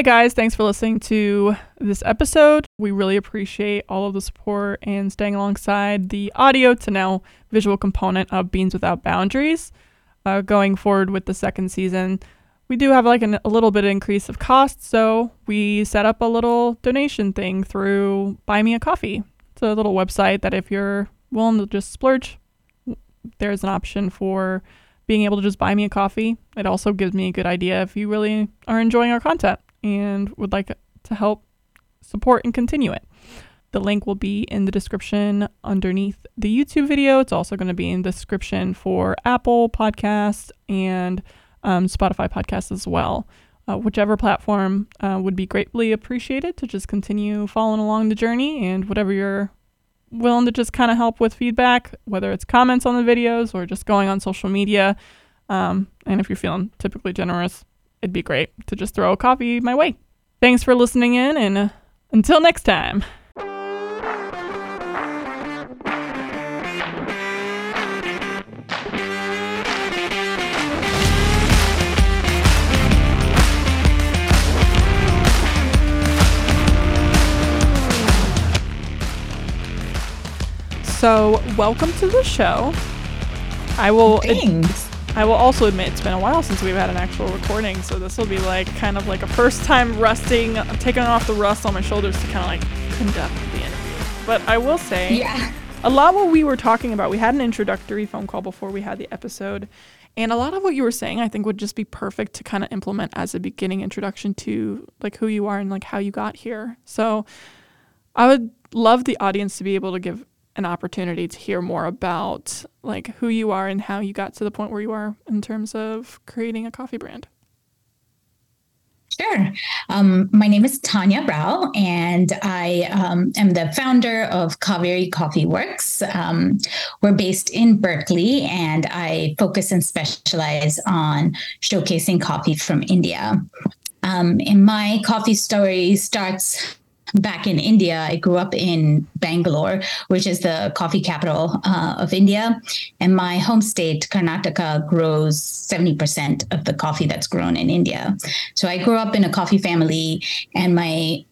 Hi, guys. Thanks for listening to this episode. We really appreciate all of the support and staying alongside the audio to now visual component of Beans Without Boundaries. Uh, going forward with the second season, we do have like an, a little bit of increase of cost, so we set up a little donation thing through Buy Me a Coffee. It's a little website that if you're willing to just splurge, there's an option for being able to just buy me a coffee. It also gives me a good idea if you really are enjoying our content and would like to help support and continue it. The link will be in the description underneath the YouTube video. It's also going to be in the description for Apple Podcasts and um, Spotify Podcasts as well. Uh, whichever platform uh, would be greatly appreciated to just continue following along the journey and whatever you're willing to just kind of help with feedback, whether it's comments on the videos or just going on social media. Um, and if you're feeling typically generous, it'd be great to just throw a coffee my way. Thanks for listening in, and until next time. So, welcome to the show. I will. Thanks. I will also admit it's been a while since we've had an actual recording, so this will be like kind of like a first time rusting, taking off the rust on my shoulders to kind of like conduct the interview. But I will say, Yeah. a lot of what we were talking about, we had an introductory phone call before we had the episode, and a lot of what you were saying, I think, would just be perfect to kind of implement as a beginning introduction to like who you are and like how you got here. So I would love the audience to be able to give an opportunity to hear more about like who you are and how you got to the point where you are in terms of creating a coffee brand. Sure. Um, my name is Tanya Rao, and I um, am the founder of Kaveri Coffee Works. Um, we're based in Berkeley, and I focus and specialize on showcasing coffee from India. Um, and my coffee story starts back in India. I grew up in Bangalore, which is the coffee capital uh, of India. And my home state, Karnataka, grows 70% of the coffee that's grown in India. So I grew up in a coffee family, and my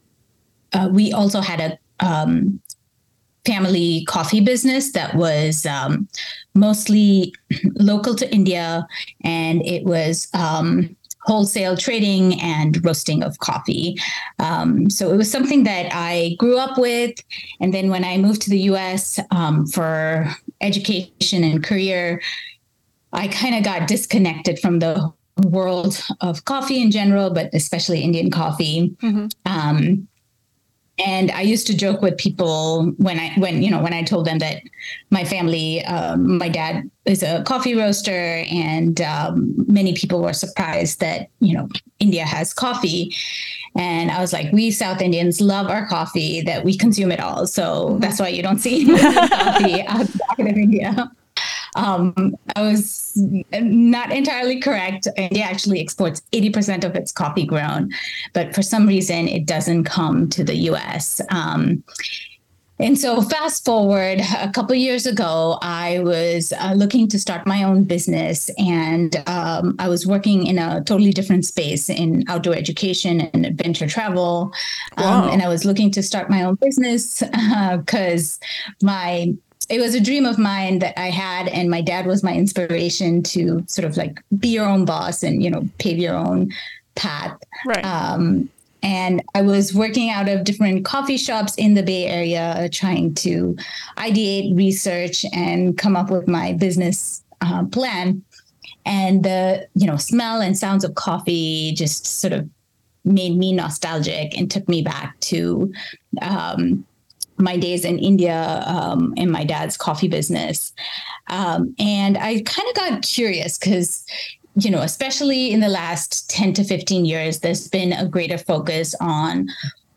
uh, we also had a um, family coffee business that was um, mostly local to India, and it was um, wholesale trading and roasting of coffee. Um, so it was something that I grew up with. And then when I moved to the US um, for education and career, I kind of got disconnected from the world of coffee in general, but especially Indian coffee. Um, and I used to joke with people when I when you know when I told them that my family, um, my dad is a coffee roaster, and um, many people were surprised that you know India has coffee. And I was like, we South Indians love our coffee, that we consume it all. So that's why you don't see coffee outside of India. Um, I was not entirely correct. India actually exports 80% of its coffee grown, but for some reason it doesn't come to the US. Um, and so, fast forward a couple years ago, I was uh, looking to start my own business, and um, I was working in a totally different space in outdoor education and adventure travel. Wow. Um, and I was looking to start my own business because my it was a dream of mine that I had, and my dad was my inspiration to sort of like be your own boss and you know pave your own path. Right. Um, and I was working out of different coffee shops in the Bay Area, trying to ideate, research, and come up with my business uh, plan. And the you know smell and sounds of coffee just sort of made me nostalgic and took me back to um, my days in India um, in my dad's coffee business. Um, and I kind of got curious because, you know, especially in the last 10 to 15 years, there's been a greater focus on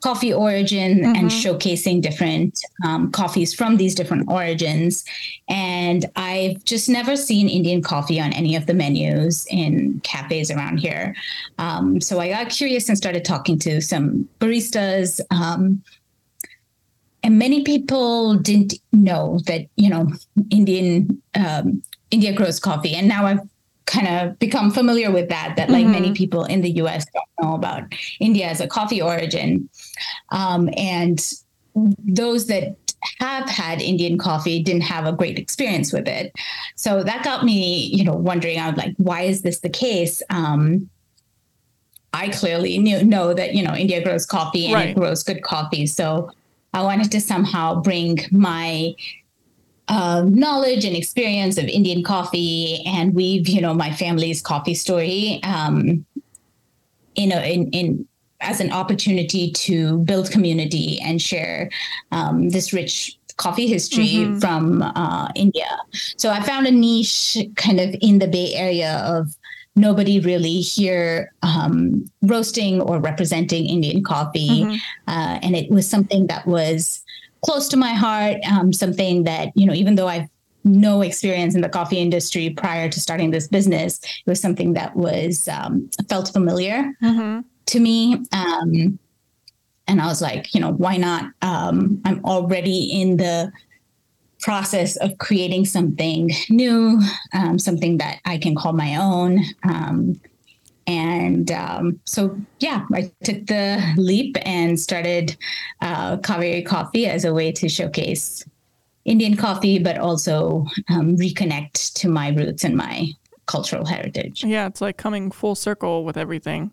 coffee origin and showcasing different um, coffees from these different origins. And I've just never seen Indian coffee on any of the menus in cafes around here. Um, so I got curious and started talking to some baristas. Um, and many people didn't know that you know Indian um, India grows coffee, and now I've kind of become familiar with that that like mm-hmm. many people in the us don't know about india as a coffee origin. Um, and those that have had indian coffee didn't have a great experience with it. So that got me you know wondering out like why is this the case? Um, i clearly knew, know that you know india grows coffee and right. it grows good coffee. So i wanted to somehow bring my uh, knowledge and experience of Indian coffee and weave, you know, my family's coffee story um, in, a, in, in as an opportunity to build community and share um, this rich coffee history mm-hmm. from uh, India. So I found a niche kind of in the Bay Area of nobody really here um, roasting or representing Indian coffee. Mm-hmm. Uh, and it was something that was close to my heart, um, something that, you know, even though I've no experience in the coffee industry prior to starting this business, it was something that was um, felt familiar mm-hmm. to me. Um, and I was like, you know, why not? Um, I'm already in the process of creating something new, um, something that I can call my own. Um, and um, so, yeah, I took the leap and started uh, Kaveri Coffee as a way to showcase Indian coffee, but also um, reconnect to my roots and my cultural heritage. Yeah, it's like coming full circle with everything.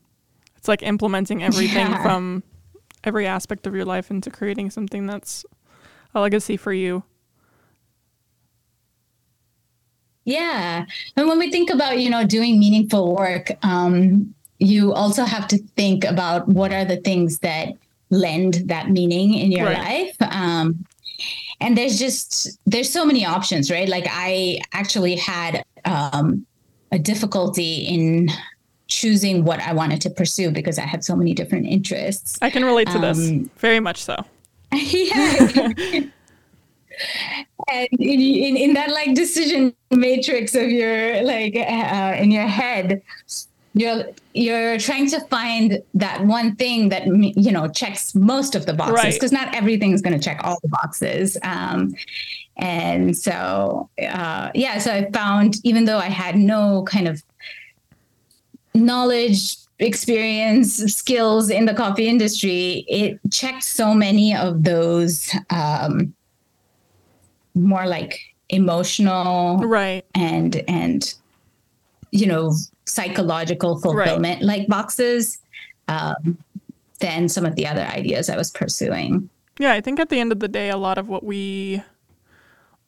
It's like implementing everything yeah. from every aspect of your life into creating something that's a legacy for you. Yeah. And when we think about, you know, doing meaningful work, um, you also have to think about what are the things that lend that meaning in your right. life. Um, and there's just there's so many options, right? Like I actually had um, a difficulty in choosing what I wanted to pursue because I had so many different interests. I can relate to um, this very much so. yeah. and in, in, in, that like decision matrix of your like uh, in your head you're you're trying to find that one thing that you know checks most of the boxes because right. not everything's going to check all the boxes um, and so uh, yeah so i found even though i had no kind of knowledge experience skills in the coffee industry it checked so many of those um, more like emotional right and and you know psychological fulfillment right. like boxes um, than some of the other ideas i was pursuing yeah i think at the end of the day a lot of what we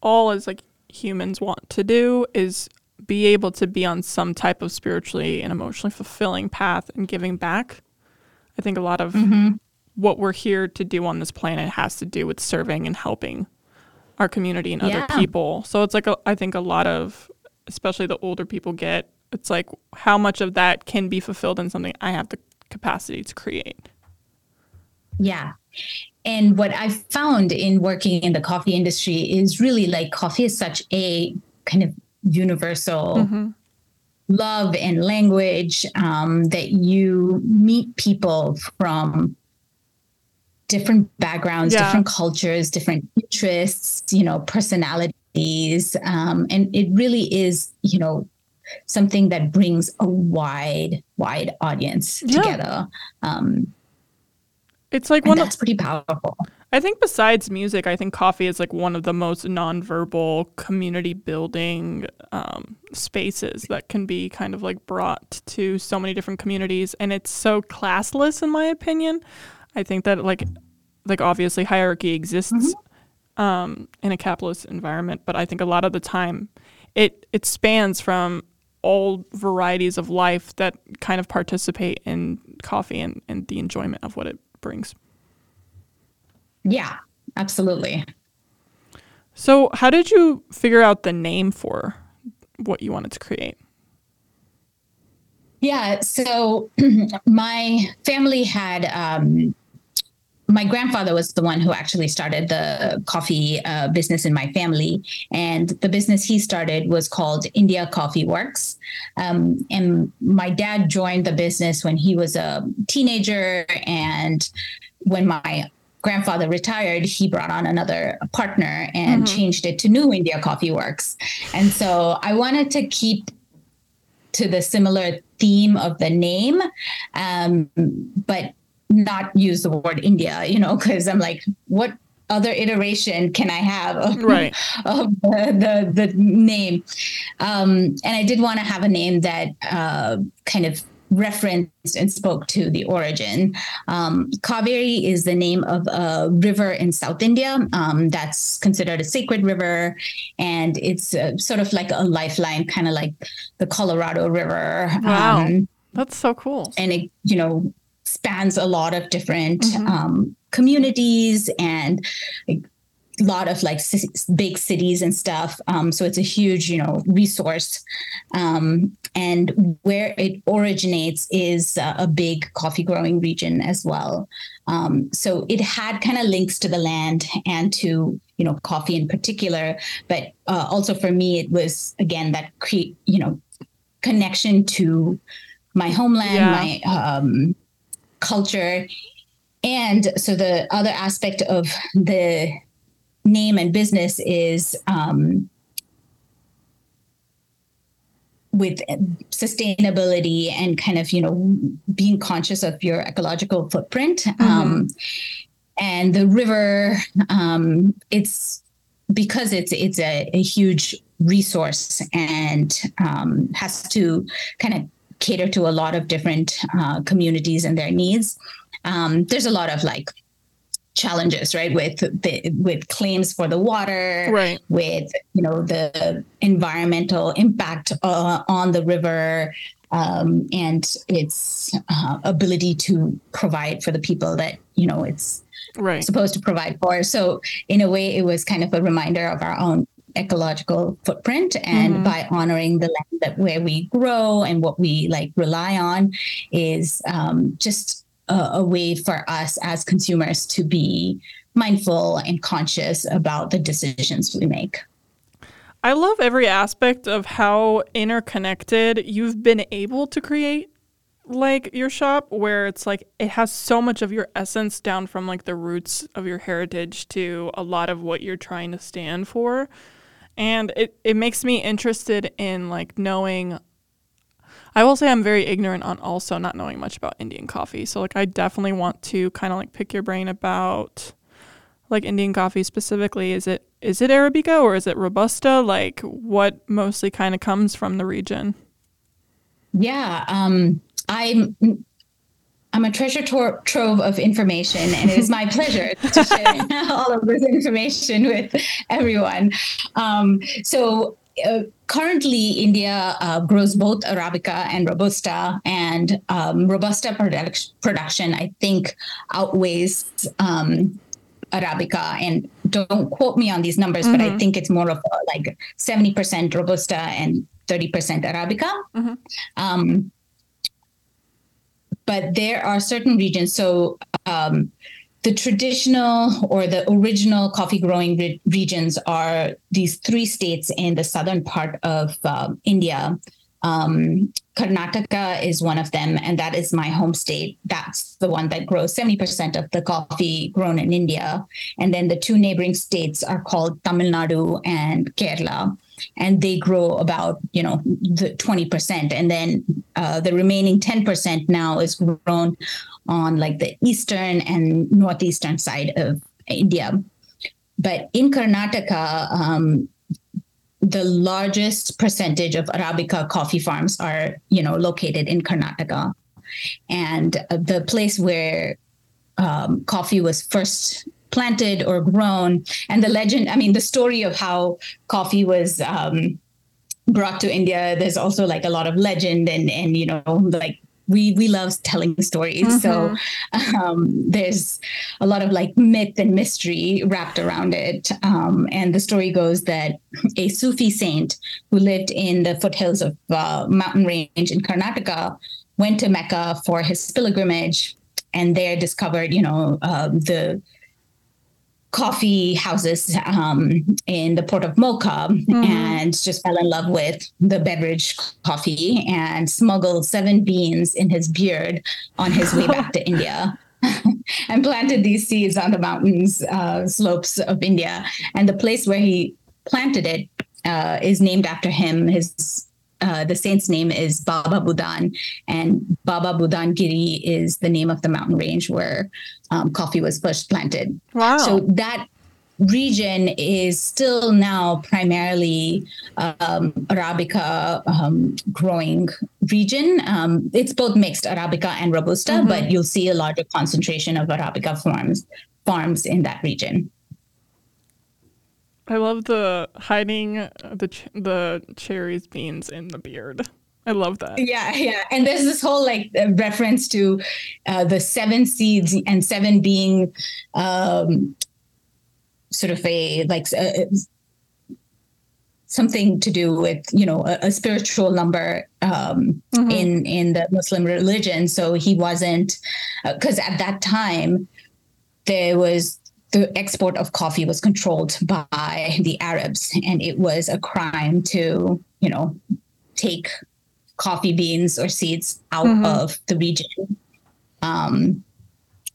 all as like humans want to do is be able to be on some type of spiritually and emotionally fulfilling path and giving back i think a lot of mm-hmm. what we're here to do on this planet has to do with serving and helping our community and other yeah. people. So it's like a, I think a lot of especially the older people get it's like how much of that can be fulfilled in something I have the capacity to create. Yeah. And what I've found in working in the coffee industry is really like coffee is such a kind of universal mm-hmm. love and language um, that you meet people from different backgrounds, yeah. different cultures, different interests, you know, personalities. Um, and it really is, you know, something that brings a wide, wide audience yeah. together. Um, it's like one that's of, pretty powerful. I think besides music, I think coffee is like one of the most nonverbal community building um, spaces that can be kind of like brought to so many different communities, and it's so classless in my opinion. I think that like like obviously hierarchy exists mm-hmm. um, in a capitalist environment, but I think a lot of the time it it spans from all varieties of life that kind of participate in coffee and, and the enjoyment of what it brings. Yeah, absolutely. So, how did you figure out the name for what you wanted to create? Yeah, so my family had um, my grandfather was the one who actually started the coffee uh, business in my family. And the business he started was called India Coffee Works. Um, and my dad joined the business when he was a teenager. And when my grandfather retired, he brought on another partner and mm-hmm. changed it to New India Coffee Works. And so I wanted to keep to the similar theme of the name, um, but not use the word India, you know, because I'm like, what other iteration can I have of, right. of the, the, the name? Um, and I did want to have a name that uh, kind of referenced and spoke to the origin. Um, Kaveri is the name of a river in South India um, that's considered a sacred river, and it's uh, sort of like a lifeline, kind of like the Colorado River. Wow, um, that's so cool. And it, you know, spans a lot of different mm-hmm. um, communities and a lot of like c- big cities and stuff. Um, so it's a huge, you know, resource. Um, and where it originates is uh, a big coffee growing region as well. Um, so it had kind of links to the land and to you know coffee in particular, but uh, also for me it was again that cre- you know connection to my homeland, yeah. my um, culture. And so the other aspect of the name and business is um, with sustainability and kind of you know being conscious of your ecological footprint mm-hmm. um, and the river um, it's because it's it's a, a huge resource and um, has to kind of cater to a lot of different uh, communities and their needs. Um, there's a lot of like challenges, right, with the with claims for the water, right, with you know the environmental impact uh, on the river. Um, and its uh, ability to provide for the people that you know it's right. supposed to provide for. So in a way, it was kind of a reminder of our own ecological footprint and mm-hmm. by honoring the land that where we grow and what we like rely on is um, just a, a way for us as consumers to be mindful and conscious about the decisions we make. I love every aspect of how interconnected you've been able to create like your shop where it's like it has so much of your essence down from like the roots of your heritage to a lot of what you're trying to stand for and it, it makes me interested in like knowing I will say I'm very ignorant on also not knowing much about Indian coffee. So like I definitely want to kind of like pick your brain about like Indian coffee specifically. Is it is it Arabica or is it Robusta? Like what mostly kind of comes from the region? Yeah, um I'm I'm a treasure tor- trove of information, and it is my pleasure to share all of this information with everyone. Um, so, uh, currently, India uh, grows both Arabica and Robusta, and um, Robusta product- production, I think, outweighs um, Arabica. And don't quote me on these numbers, mm-hmm. but I mm-hmm. think it's more of a, like 70% Robusta and 30% Arabica. Mm-hmm. Um, but there are certain regions. So um, the traditional or the original coffee growing re- regions are these three states in the southern part of uh, India. Um, Karnataka is one of them, and that is my home state. That's the one that grows 70% of the coffee grown in India. And then the two neighboring states are called Tamil Nadu and Kerala and they grow about you know the 20% and then uh, the remaining 10% now is grown on like the eastern and northeastern side of india. But in karnataka um, the largest percentage of arabica coffee farms are you know located in karnataka. And uh, the place where um, coffee was first planted or grown. And the legend, I mean, the story of how coffee was um, brought to India, there's also like a lot of legend and, and you know, like we we love telling stories mm-hmm. so um, there's a lot of like myth and mystery wrapped around it um, and the story goes that a sufi saint who lived in the foothills of uh, mountain range in karnataka went to mecca for his pilgrimage and there discovered you know uh, the coffee houses um, in the port of Mocha mm-hmm. and just fell in love with the beverage coffee and smuggled seven beans in his beard on his way back to India. and planted these seeds on the mountains uh, slopes of India. And the place where he planted it uh, is named after him. His uh, the saint's name is Baba Budan, and Baba Budan Giri is the name of the mountain range where um, coffee was first planted. Wow. So that region is still now primarily um, Arabica um, growing region. Um, it's both mixed Arabica and Robusta, mm-hmm. but you'll see a larger concentration of Arabica farms farms in that region. I love the hiding the ch- the cherries beans in the beard. I love that. Yeah, yeah. And there's this whole like reference to uh, the seven seeds and seven being um, sort of a like uh, something to do with you know a, a spiritual number um, mm-hmm. in in the Muslim religion. So he wasn't because uh, at that time there was the export of coffee was controlled by the Arabs, and it was a crime to, you know, take coffee beans or seeds out mm-hmm. of the region. Um,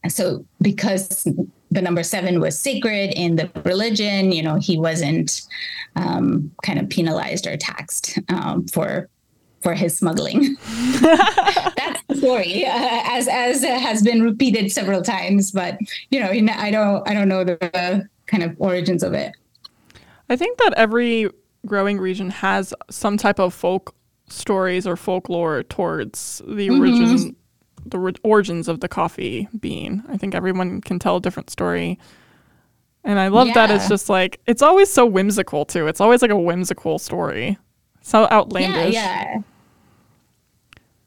so, because the number seven was sacred in the religion, you know, he wasn't um, kind of penalized or taxed um, for for his smuggling. Story, uh, as as has been repeated several times. But you know, I don't I don't know the kind of origins of it. I think that every growing region has some type of folk stories or folklore towards the mm-hmm. origin the re- origins of the coffee bean. I think everyone can tell a different story. And I love yeah. that it's just like it's always so whimsical too. It's always like a whimsical story. So outlandish. Yeah, yeah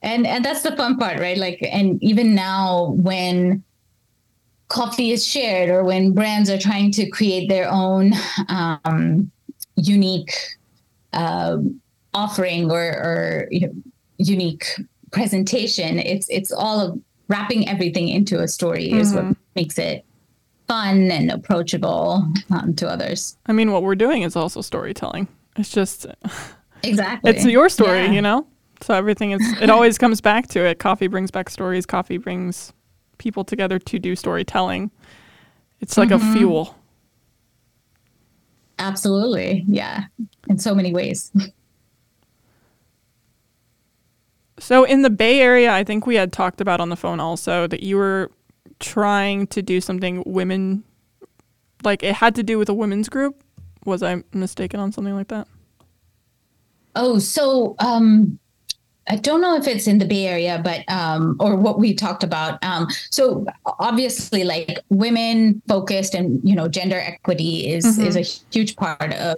and and that's the fun part right like and even now when coffee is shared or when brands are trying to create their own um, unique uh, offering or, or you know, unique presentation it's it's all wrapping everything into a story mm-hmm. is what mm-hmm. makes it fun and approachable um, to others i mean what we're doing is also storytelling it's just exactly it's your story yeah. you know so everything is it always comes back to it. Coffee brings back stories. Coffee brings people together to do storytelling. It's like mm-hmm. a fuel. Absolutely. Yeah. In so many ways. So in the Bay Area, I think we had talked about on the phone also that you were trying to do something women like it had to do with a women's group. Was I mistaken on something like that? Oh, so um I don't know if it's in the Bay Area, but um, or what we talked about. Um, so obviously, like women focused and you know gender equity is mm-hmm. is a huge part of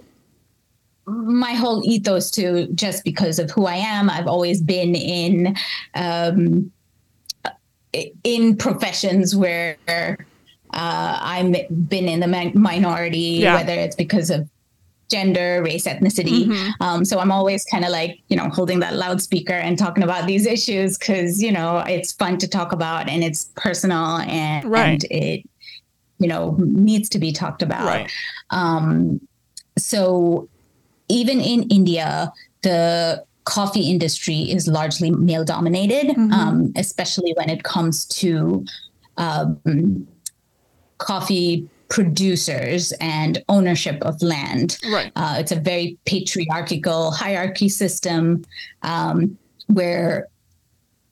my whole ethos too. Just because of who I am, I've always been in um, in professions where uh, I've been in the minority, yeah. whether it's because of gender, race, ethnicity. Mm-hmm. Um, so I'm always kind of like, you know, holding that loudspeaker and talking about these issues because, you know, it's fun to talk about and it's personal and, right. and it, you know, needs to be talked about. Right. Um, so even in India, the coffee industry is largely male dominated, mm-hmm. um, especially when it comes to um, coffee producers and ownership of land. Right. Uh, it's a very patriarchal hierarchy system um, where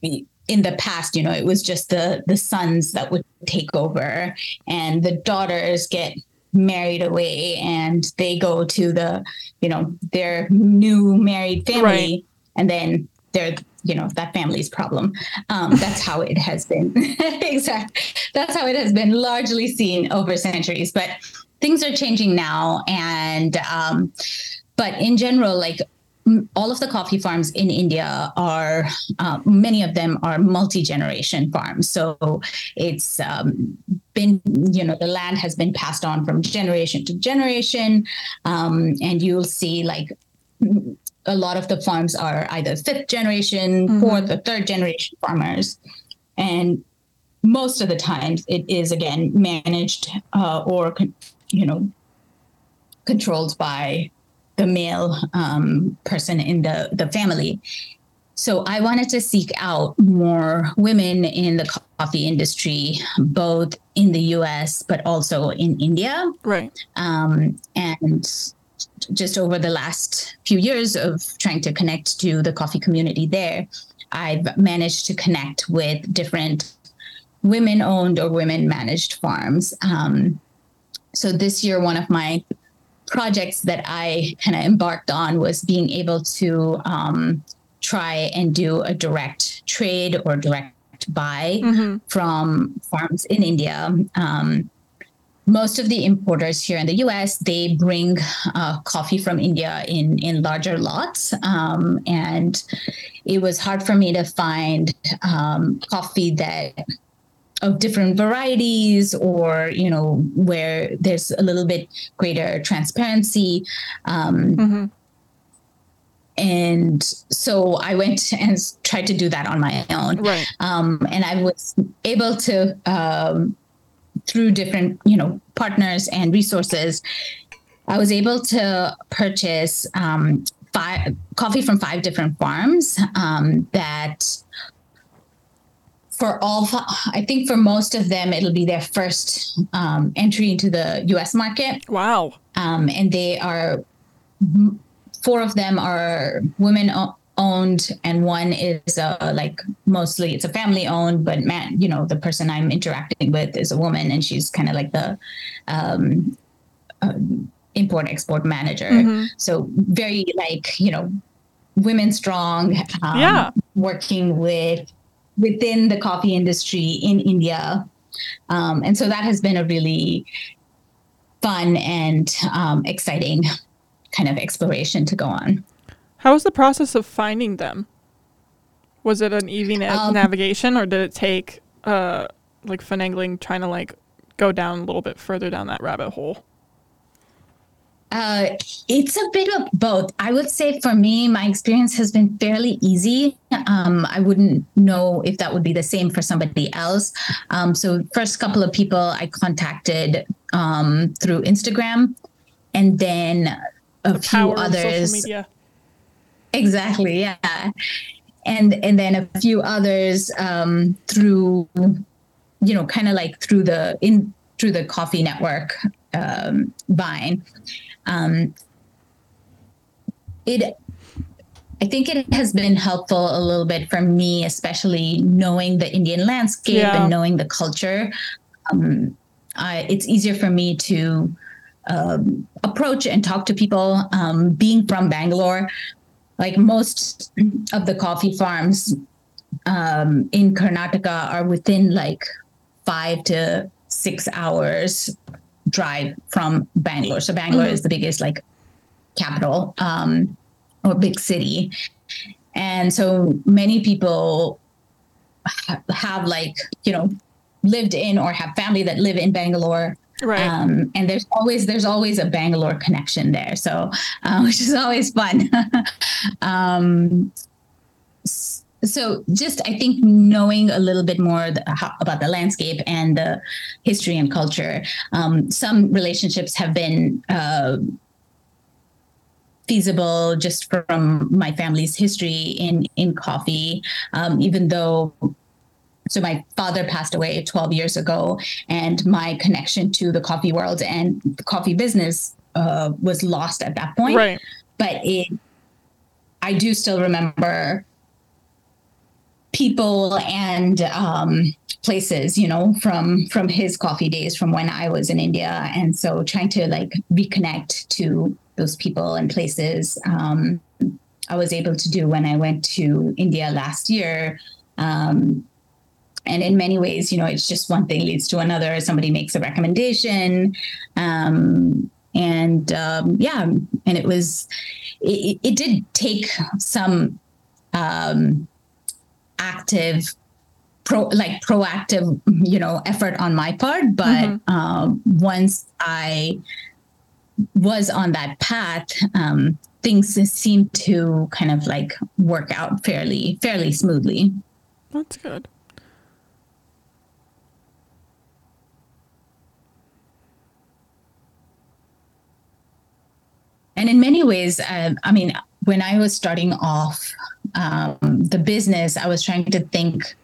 in the past, you know, it was just the the sons that would take over, and the daughters get married away, and they go to the, you know, their new married family, right. and then they're you know that family's problem um, that's how it has been exactly that's how it has been largely seen over centuries but things are changing now and um, but in general like all of the coffee farms in India are, uh, many of them are multi generation farms. So it's um, been, you know, the land has been passed on from generation to generation. Um, and you'll see like a lot of the farms are either fifth generation, mm-hmm. fourth, or third generation farmers. And most of the times it is again managed uh, or, you know, controlled by the male um, person in the, the family. So I wanted to seek out more women in the coffee industry, both in the US, but also in India. Right. Um, and just over the last few years of trying to connect to the coffee community there, I've managed to connect with different women owned or women managed farms. Um, so this year, one of my projects that I kind of embarked on was being able to um, try and do a direct trade or direct buy mm-hmm. from farms in India. Um, most of the importers here in the U.S. they bring uh, coffee from India in in larger lots, um, and it was hard for me to find um, coffee that of different varieties or you know where there's a little bit greater transparency um, mm-hmm. and so i went and tried to do that on my own right. um, and i was able to um, through different you know partners and resources i was able to purchase um, five coffee from five different farms um, that for all i think for most of them it'll be their first um, entry into the us market. Wow. Um, and they are four of them are women owned and one is uh, like mostly it's a family owned but man you know the person i'm interacting with is a woman and she's kind of like the um, uh, import export manager. Mm-hmm. so very like you know women strong um, yeah. working with within the coffee industry in india. Um, and so that has been a really fun and um, exciting kind of exploration to go on how was the process of finding them? Was it an easy na- um, navigation, or did it take uh, like finagling, trying to like go down a little bit further down that rabbit hole? Uh, it's a bit of both. I would say for me, my experience has been fairly easy. Um, I wouldn't know if that would be the same for somebody else. Um, so, first couple of people I contacted um, through Instagram, and then a the few others. Exactly. Yeah. And and then a few others um, through, you know, kind of like through the in through the coffee network um, Vine. Um, it I think it has been helpful a little bit for me, especially knowing the Indian landscape yeah. and knowing the culture. Um, I, it's easier for me to um, approach and talk to people. Um, being from Bangalore, like most of the coffee farms um, in Karnataka are within like five to six hours drive from Bangalore. So Bangalore mm-hmm. is the biggest like capital um, or big city. And so many people ha- have like, you know, lived in or have family that live in Bangalore Right. Um, and there's always there's always a Bangalore connection there, so uh, which is always fun. um, so just I think knowing a little bit more the, how, about the landscape and the history and culture. Um, some relationships have been. Uh, feasible just from my family's history in in coffee um, even though so my father passed away 12 years ago, and my connection to the coffee world and the coffee business uh, was lost at that point. Right. But it, I do still remember people and um, places, you know, from from his coffee days, from when I was in India, and so trying to like reconnect to those people and places. Um, I was able to do when I went to India last year. Um, and in many ways you know it's just one thing leads to another. Somebody makes a recommendation um, and um, yeah and it was it, it did take some um, active pro like proactive you know effort on my part. But mm-hmm. um, once i was on that path um, things seemed to kind of like work out fairly fairly smoothly. That's good And in many ways, uh, I mean, when I was starting off um, the business, I was trying to think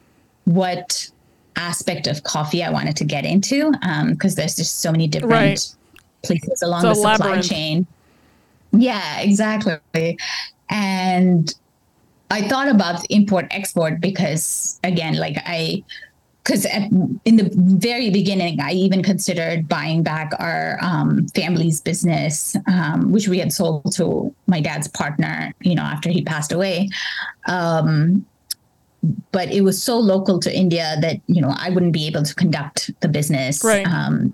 what aspect of coffee I wanted to get into because um, there's just so many different right. places along the supply chain. Yeah, exactly. And I thought about import export because again, like I because in the very beginning, I even considered buying back our um, family's business, um, which we had sold to my dad's partner, you know, after he passed away. Um, but it was so local to India that you know I wouldn't be able to conduct the business right. Um,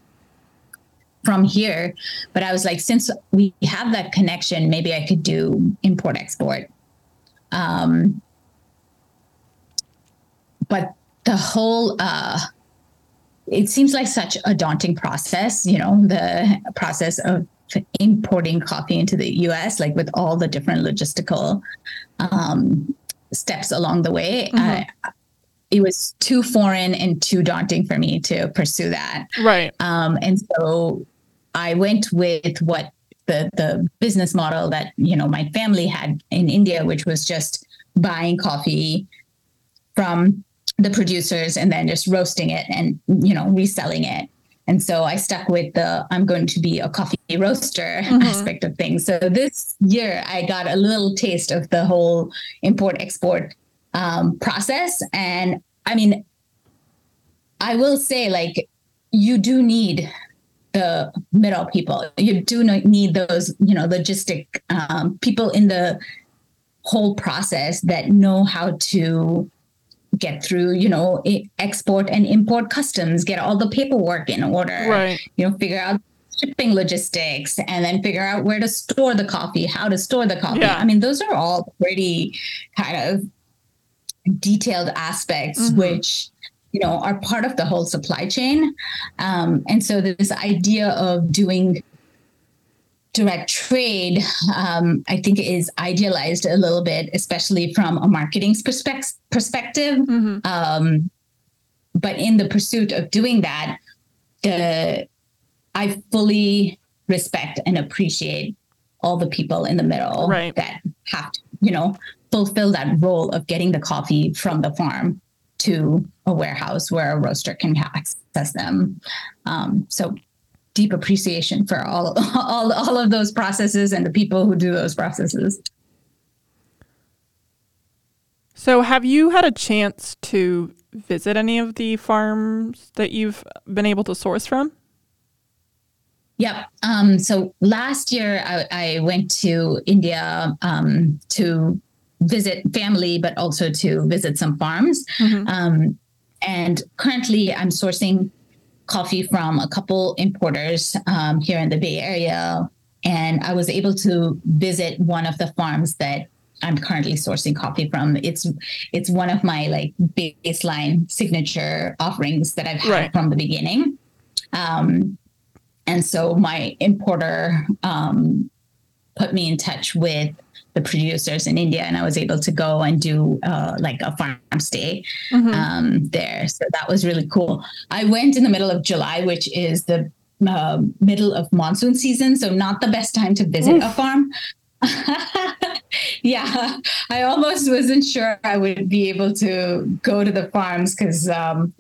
from here. But I was like, since we have that connection, maybe I could do import export. Um, but the whole uh, it seems like such a daunting process you know the process of importing coffee into the us like with all the different logistical um, steps along the way. Mm-hmm. uh, it was too foreign and too daunting for me to pursue that. Right. Um, and so i went with what the the business model that you know my family had in india which was just buying coffee from the producers and then just roasting it and you know reselling it. And so i stuck with the i'm going to be a coffee roaster mm-hmm. aspect of things. So this year i got a little taste of the whole import export um, process. And i mean i will say like you do need the middle people. You do need those you know logistic um, people in the whole process that know how to get through, you know, export and import customs, get all the paperwork in order, right. you know, figure out shipping logistics and then figure out where to store the coffee, how to store the coffee. Yeah. I mean, those are all pretty kind of detailed aspects, mm-hmm. which you know are part of the whole supply chain um, and so this idea of doing direct trade, um, I think is idealized a little bit, especially from a marketing perspective. perspective. Mm-hmm. Um, but in the pursuit of doing that, the I fully respect and appreciate all the people in the middle right. that have to, you know, fulfill that role of getting the coffee from the farm to a warehouse where a roaster can access them. Um, so deep appreciation for all all all of those processes and the people who do those processes. So, have you had a chance to visit any of the farms that you've been able to source from? Yep. Um, so last year I, I went to India um, to visit family, but also to visit some farms. Mm-hmm. Um, and currently I'm sourcing coffee from a couple importers um, here in the Bay Area. And I was able to visit one of the farms that I'm currently sourcing coffee from. It's it's one of my like baseline signature offerings that I've had right. from the beginning. Um, and so my importer um, put me in touch with the producers in India, and I was able to go and do uh, like a farm stay mm-hmm. um, there. So that was really cool. I went in the middle of July, which is the uh, middle of monsoon season, so not the best time to visit Oof. a farm. yeah, I almost wasn't sure I would be able to go to the farms because um,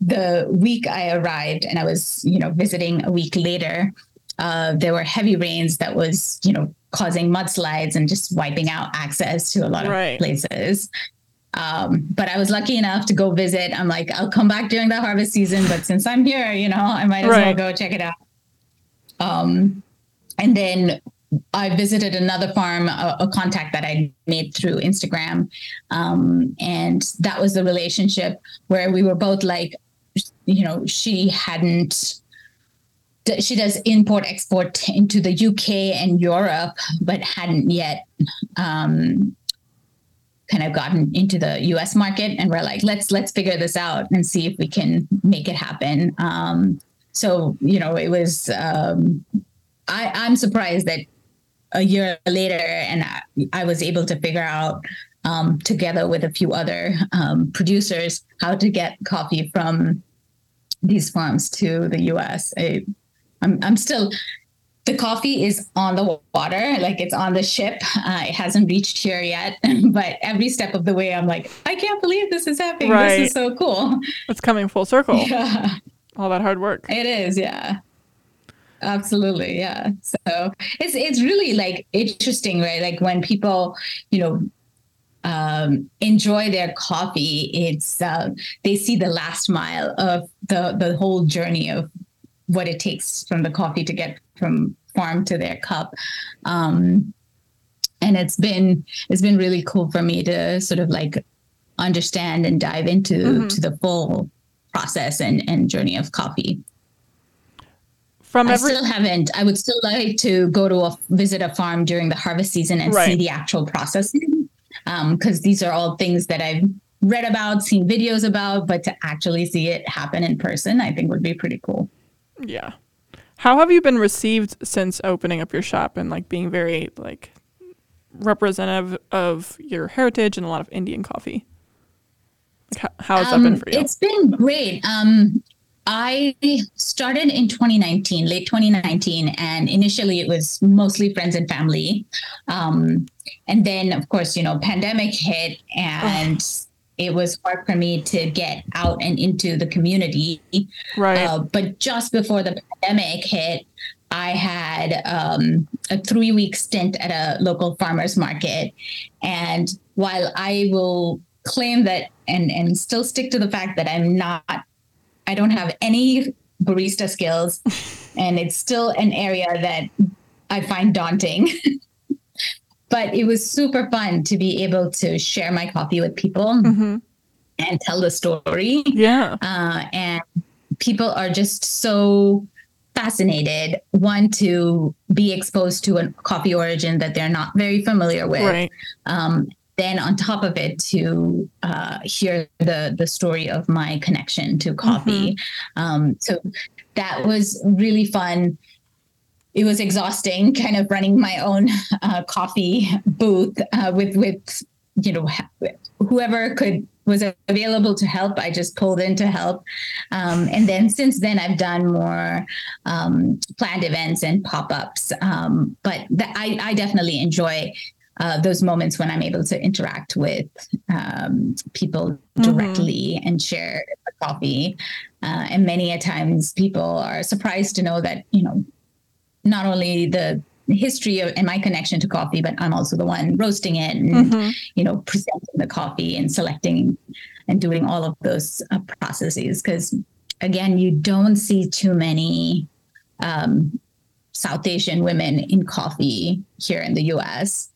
the week I arrived and I was, you know, visiting a week later, uh, there were heavy rains that was, you know, causing mudslides and just wiping out access to a lot of right. places. Um, but I was lucky enough to go visit. I'm like, I'll come back during the harvest season, but since I'm here, you know, I might as right. well go check it out. Um, and then I visited another farm, a, a, contact that I made through Instagram. Um, and that was the relationship where we were both like, you know, she hadn't she does import export into the UK and Europe, but hadn't yet um, kind of gotten into the US market. And we're like, let's let's figure this out and see if we can make it happen. Um, so you know, it was. Um, I, I'm surprised that a year later, and I, I was able to figure out um, together with a few other um, producers how to get coffee from these farms to the US. It, I'm I'm still the coffee is on the water, like it's on the ship. Uh, it hasn't reached here yet, but every step of the way, I'm like, I can't believe this is happening. Right. This is so cool. It's coming full circle. Yeah. All that hard work. It is, yeah. absolutely yeah so it's it's really like interesting right like when people you know um, enjoy their coffee it's uh, they see the last mile of the the whole journey of what it takes from the coffee to get from farm to their cup um, and it's been it's been really cool for me to sort of like understand and dive into mm-hmm. to the full process and, and journey of coffee. from every- I still haven't. I would still like to go to a visit a farm during the harvest season and right. see the actual processing, because um, these are all things that I've read about, seen videos about, but to actually see it happen in person, I think would be pretty cool. Yeah. How have you been received since opening up your shop and like being very like representative of your heritage and a lot of Indian coffee? Like how, how has um, that been for you? It's been great. Um, I started in 2019, late 2019, and initially it was mostly friends and family. Um, and then, of course, you know, pandemic hit, and it was hard for me to get out and into the community. Right. Uh, but just before the pandemic hit, I had um, a three week stint at a local farmers market. And while I will claim that and, and still stick to the fact that I'm not I don't have any barista skills, and it's still an area that I find daunting. but it was super fun to be able to share my coffee with people mm-hmm. and tell the story. Yeah. Uh, and people are just so fascinated one to be exposed to a coffee origin that they're not very familiar with right. um, then on top of it to uh, hear the the story of my connection to coffee mm-hmm. um, so that was really fun it was exhausting kind of running my own uh, coffee booth uh, with with you know whoever could was available to help i just pulled in to help um, and then since then i've done more um, planned events and pop-ups um, but th- I, I definitely enjoy uh, those moments when I'm able to interact with um, people mm-hmm. directly mm-hmm. and share a coffee. Uh, and many a times people are surprised to know that, you know, not only the history of, and my connection to coffee, but I'm also the one roasting it and, mm-hmm. you know, presenting the coffee and selecting and doing all of those uh, processes. Because again, you don't see too many um, South Asian women in coffee here in the US.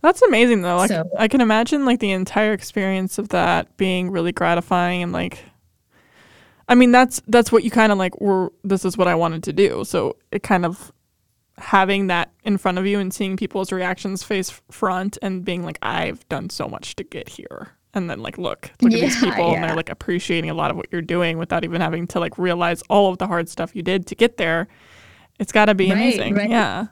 That's amazing though. Like so, I can imagine like the entire experience of that being really gratifying and like I mean that's that's what you kind of like were this is what I wanted to do. So it kind of having that in front of you and seeing people's reactions face front and being like I've done so much to get here. And then like look, look yeah, at these people yeah. and they're like appreciating a lot of what you're doing without even having to like realize all of the hard stuff you did to get there. It's got to be right, amazing. Right. Yeah.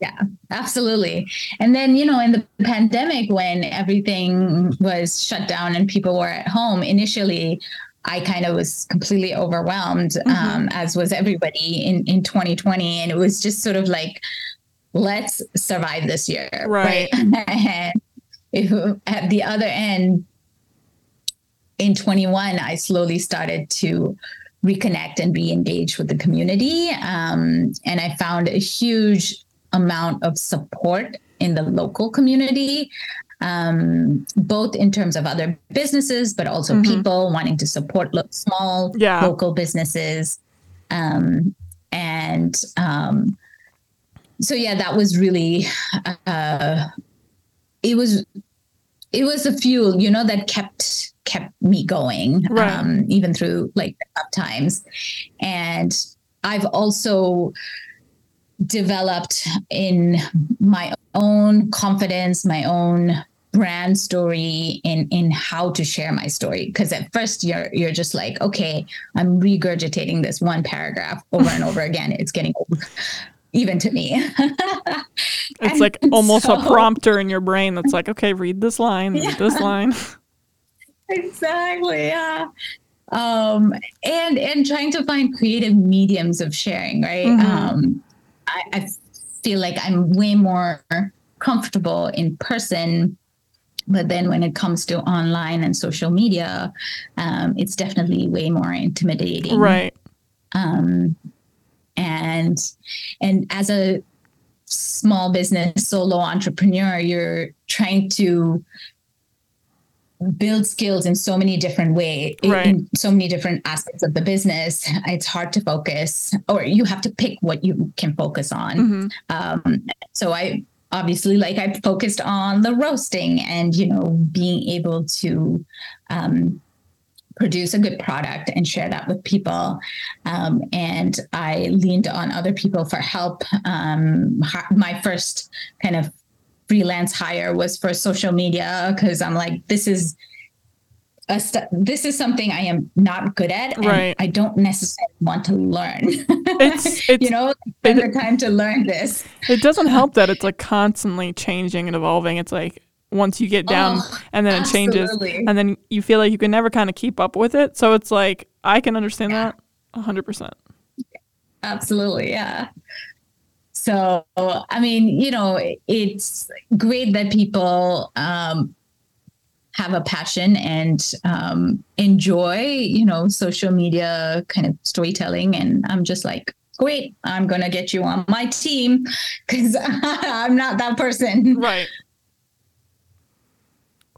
Yeah, absolutely. And then, you know, in the pandemic, when everything was shut down and people were at home, initially, I kind of was completely overwhelmed, mm-hmm. um, as was everybody in, in 2020. And it was just sort of like, let's survive this year. Right. right? and if, at the other end, in 21, I slowly started to reconnect and be engaged with the community. Um, and I found a huge amount of support in the local community, um, both in terms of other businesses, but also mm-hmm. people wanting to support lo- small yeah. local businesses. Um, and um, so, yeah, that was really, uh, it was, it was the fuel, you know, that kept kept me going, right. Um, even through like tough times. And I've also developed in my own confidence, my own brand story in in how to share my story. Because at first you're you're just like okay i'm regurgitating this one paragraph over and over again. It's getting even to me. It's like almost so, a prompter in your brain that's like okay read this line read yeah. this line. Exactly yeah. Um and and trying to find creative mediums of sharing right? Mm-hmm. um I, I feel like I'm way more comfortable in person but then when it comes to online and social media um, it's definitely way more intimidating. Right. Um, and and as a small business solo entrepreneur you're trying to build skills in so many different ways Right. in so many different aspects of the business. It's hard to focus or you have to pick what you can focus on. Hmm um, so I obviously like I focused on the roasting and you know being able to um, produce a good product and share that with people. Um, and I leaned on other people for help. Um, my first kind of freelance hire was for social media because I'm like, this is a st- this is something I am not good at, and Right. I don't necessarily want to learn. It's- it's- you know, spend the time to learn this. It doesn't help that it's like constantly changing and evolving. It's like once you get down Oh, and then it changes and then you feel like you can never kind of keep up with it. So it's like I can understand Yeah. that 100%. Absolutely, yeah. So, I mean, you know, it's great that people um, have a passion and um, enjoy, you know, social media kind of storytelling. And I'm just like, great, I'm going to get you on my team because I'm not that person. Right.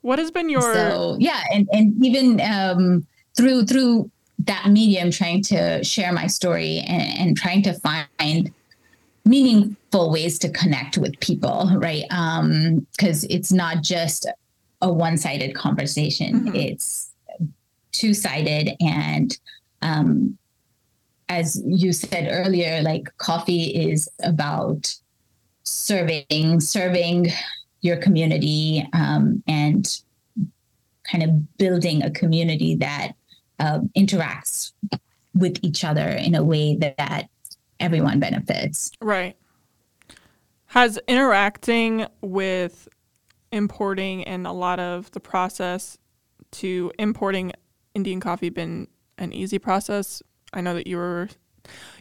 What has been your so yeah and and even um through through that medium trying to share my story and, and trying to find meaningful ways to connect with people right um because it's not just a one-sided conversation Mhm. it's two-sided and um as you said earlier like coffee is about serving serving your community um, and kind of building a community that uh, interacts with each other in a way that, that everyone benefits. Right. Has interacting with importing and a lot of the process to importing Indian coffee been an easy process? I know that you were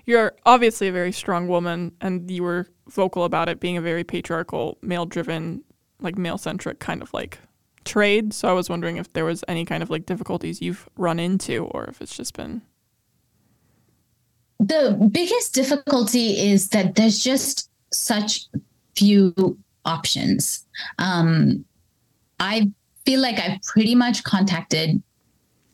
you're obviously a very strong woman and you were vocal about it being a very patriarchal, male driven, like male centric kind of like trade. So I was wondering if there was any kind of like difficulties you've run into or if it's just been The biggest difficulty is that there's just such few options. Um, I feel like I've pretty much contacted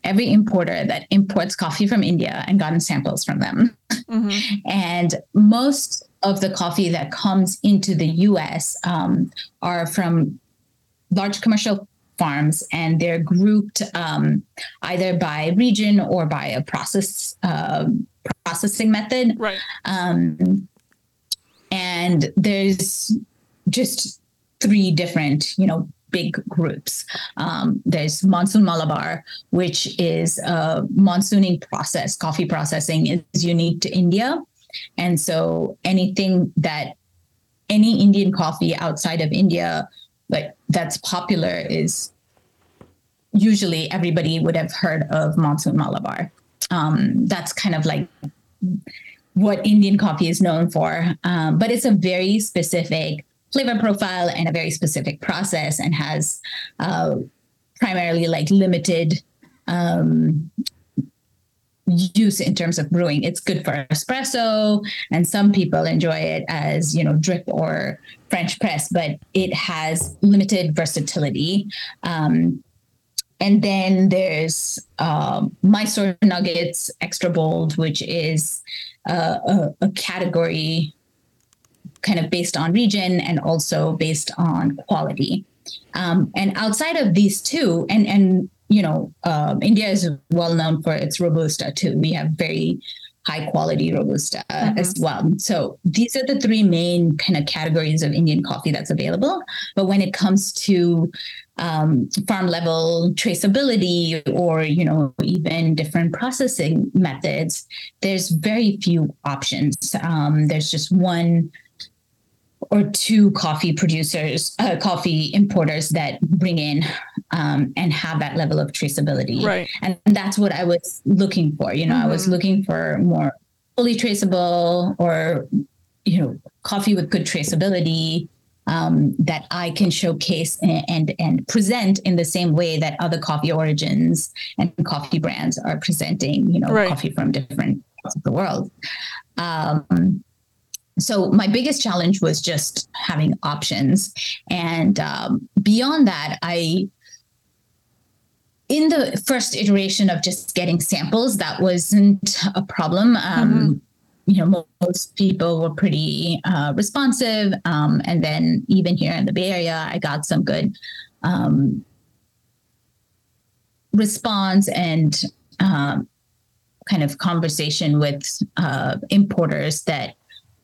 every importer that imports coffee from India and gotten samples from them. Mhm. And most of the coffee that comes into the US um, are from large commercial farms and they're grouped um, either by region or by a process um processing method. right. Um, and there's just three different, you know, big groups. Um, there's Monsoon Malabar, which is a monsooning process. Coffee processing is unique to India. And so anything that any Indian coffee outside of India like that's popular is usually everybody would have heard of Monsoon Malabar. Um, that's kind of like what Indian coffee is known for. Um, but it's a very specific flavor profile and a very specific process and has uh, primarily like limited um, use in terms of brewing. It's good for espresso, and some people enjoy it as you know drip or French press, but it has limited versatility. Um, and then there's um, Mysore Nuggets Extra Bold, which is uh, a, a category kind of based on region and also based on quality. Um, and outside of these two, and and you know, um, India is well known for its robusta too. We have very high quality robusta Mhm. as well. So these are the three main kind of categories of Indian coffee that's available. But when it comes to um, farm level traceability or you know even different processing methods, there's very few options. Um, there's just one or two coffee producers, uh, coffee importers that bring in um, and have that level of traceability. Right. And that's what I was looking for. You know, I was Mhm. looking for more fully traceable or, you know, coffee with good traceability um, that I can showcase and, and and present in the same way that other coffee origins and coffee brands are presenting. You know, Right. coffee from different parts of the world. Um, so my biggest challenge was just having options. And um, beyond that i in the first iteration of just getting samples that wasn't a problem. Um, mm-hmm. you know most people were pretty uh, responsive. Um, and then even here in the bay area i got some good um, response and um, kind of conversation with uh, importers that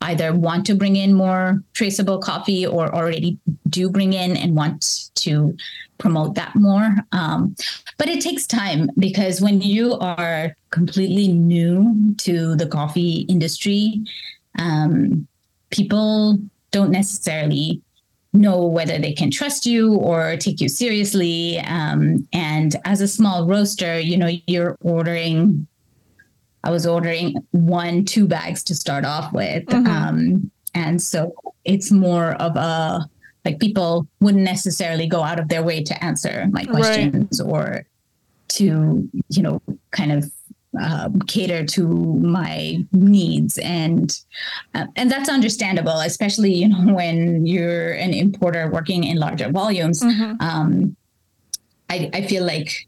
either want to bring in more traceable coffee or already do bring in and want to promote that more. Um, but it takes time because when you are completely new to the coffee industry, um, people don't necessarily know whether they can trust you or take you seriously. Um, and as a small roaster, you know, you're ordering I was ordering one, two bags to start off with. Mm-hmm. Um, and so it's more of a like people wouldn't necessarily go out of their way to answer my questions right. or to, you know, kind of uh, cater to my needs and uh, and that's understandable especially you know when you're an importer working in larger volumes mm-hmm. um, I, I feel like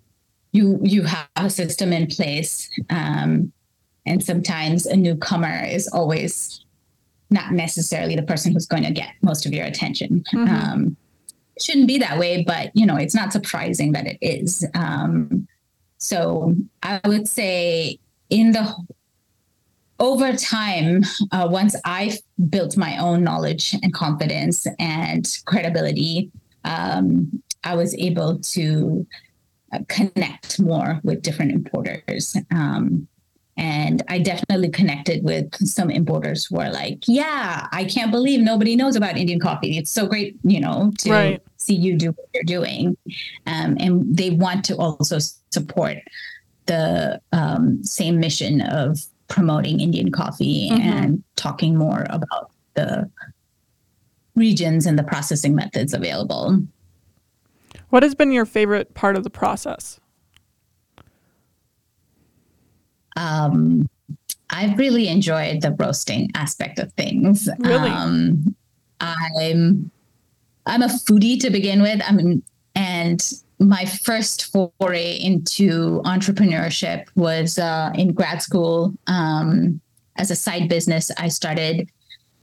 you you have a system in place um, and sometimes a newcomer is always not necessarily the person who's going to get most of your attention. Mm-hmm. Um, it shouldn't be that way, but you know, it's not surprising that it is. Um, so I would say in the over time, uh, once I built my own knowledge and confidence and credibility, um, I was able to uh, connect more with different importers. Um, and I definitely connected with some importers who are like, yeah, I can't believe nobody knows about Indian coffee. It's so great, you know, to right. see you do what you're doing. Um, and they want to also support the um, same mission of promoting Indian coffee mm-hmm. and talking more about the regions and the processing methods available. What has been your favorite part of the process? Um, I've really enjoyed the roasting aspect of things. Really? Um, I'm I'm a foodie to begin with. I mean, and my first foray into entrepreneurship was uh, in grad school. Um, as a side business, I started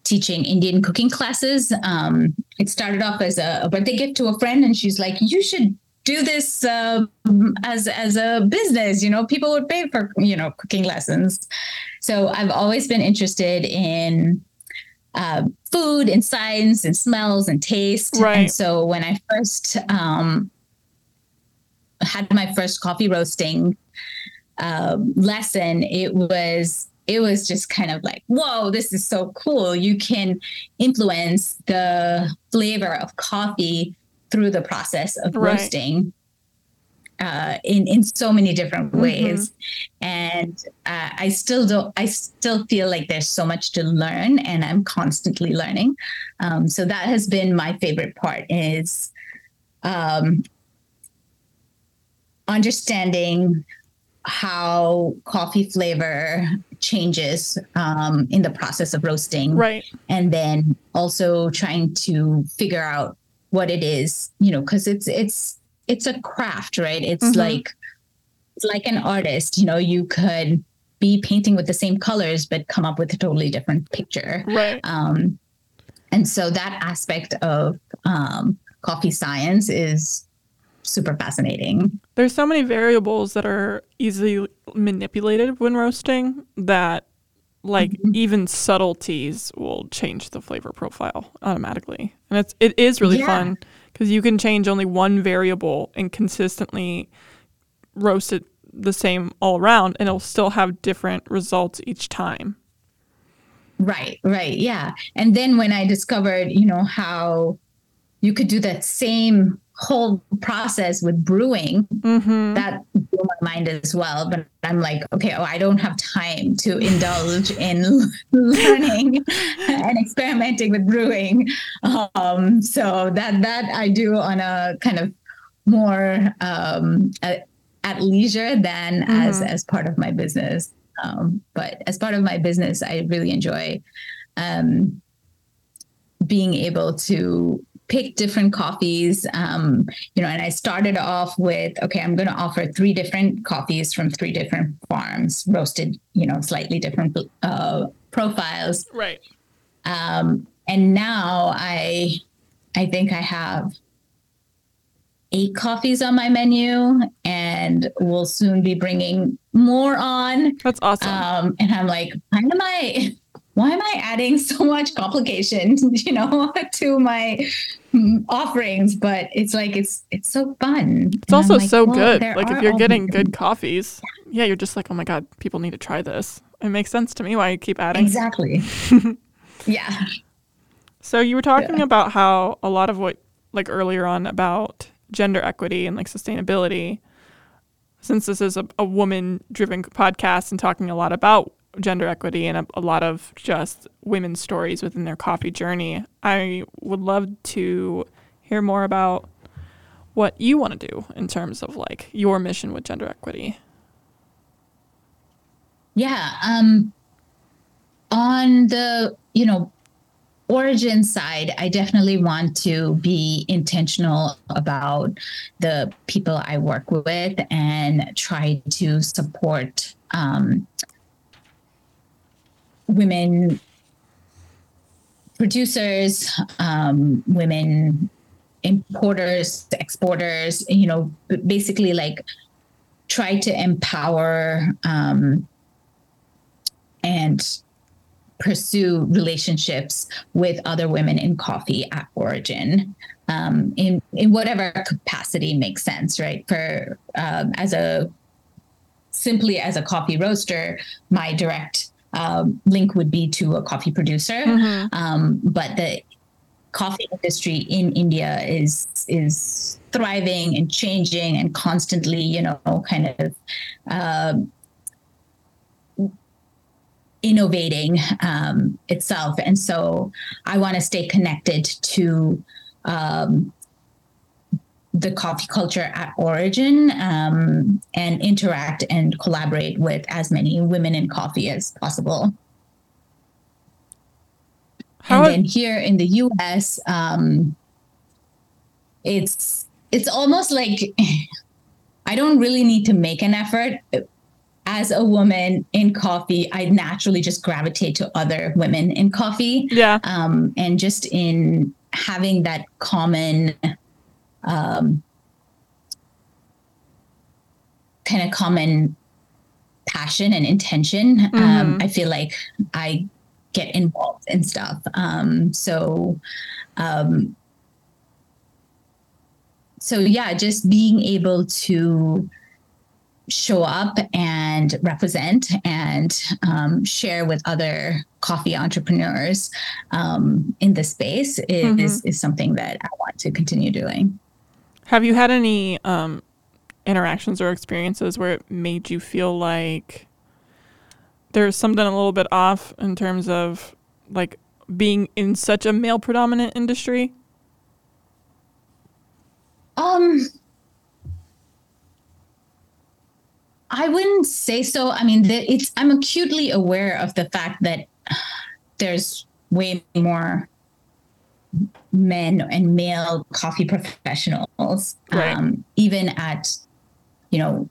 teaching Indian cooking classes. Um, it started off as a, a birthday gift to a friend, and she's like, "You should do this uh, as as a business you know people would pay for you know cooking lessons. So i've always been interested in uh, food and science and smells and taste. Right. and so when i first um, had my first coffee roasting uh, lesson it was it was just kind of like whoa this is so cool. You can influence the flavor of coffee through the process of right. roasting uh, in in so many different mm-hmm. ways, mm-hmm. and uh, I still don't. I still feel like there's so much to learn, and I'm constantly learning. Um, so that has been my favorite part is um, understanding how coffee flavor changes um, in the process of roasting, right? And then also trying to figure out what it is, you know, because it's it's it's a craft, right? It's mm-hmm. like it's like an artist, you know, you could be painting with the same colors but come up with a totally different picture. Right. Um, and so that aspect of um, coffee science is super fascinating. There's so many variables that are easily manipulated when roasting that like mm-hmm. even subtleties will change the flavor profile automatically and it's it is really yeah. fun because you can change only one variable and consistently roast it the same all around and it'll still have different results each time right right yeah and then when i discovered you know how you could do that same whole process with brewing mm-hmm. that blew my mind as well but i'm like okay oh i don't have time to indulge in learning and experimenting with brewing um, so that that i do on a kind of more um, at, at leisure than mm-hmm. as as part of my business um, but as part of my business i really enjoy um, being able to pick different coffees um, you know and i started off with okay i'm going to offer three different coffees from three different farms roasted you know slightly different uh, profiles. Right. Um, and now i i think i have eight coffees on my menu and we'll soon be bringing more on. That's awesome. Um, and i'm like why am i why am I adding so much complication, you know, to my mm, offerings? But it's like it's it's so fun. It's and also like, so well, good. Like if you're getting good coffees, yeah, you're just like, oh my god, people need to try this. It makes sense to me why you keep adding. Exactly. yeah. So you were talking yeah. about how a lot of what like earlier on about gender equity and like sustainability since this is a, a woman driven podcast and talking a lot about gender equity and a, a, lot of just women's stories within their coffee journey. I would love to hear more about what you want to do in terms of like your mission with gender equity. Yeah, um on the, you know, origin side, I definitely want to be intentional about the people I work with and try to support um, women producers, um, women importers, exporters, you know, basically like try to empower um, and pursue relationships with other women in coffee at origin um, in in whatever capacity makes sense, right? For um, as a simply as a coffee roaster, my direct um, link would be to a coffee producer. Mm-hmm. Um, but the coffee industry in India is is thriving and changing and constantly, you know, kind of uh, innovating um, itself. And so I want to stay connected to um, the coffee culture at origin um, and interact and collaborate with as many women in coffee as possible. How and then here in the US, um, it's it's almost like I don't really need to make an effort. As a woman in coffee, I naturally just gravitate to other women in coffee. Yeah. Um, and just in having that common um, kind of common passion and intention. Um, mm-hmm. Um, I feel like I get involved in stuff. Um, so, um, so yeah, just being able to show up and represent and um, share with other coffee entrepreneurs um, in the space is, mm-hmm. is, is something that I want to continue doing. Have you had any um, interactions or experiences where it made you feel like there's something a little bit off in terms of like being in such a male predominant industry? Um I wouldn't say so. I mean, it's I'm acutely aware of the fact that there's way more men and male coffee professionals, right. um, even at, you know,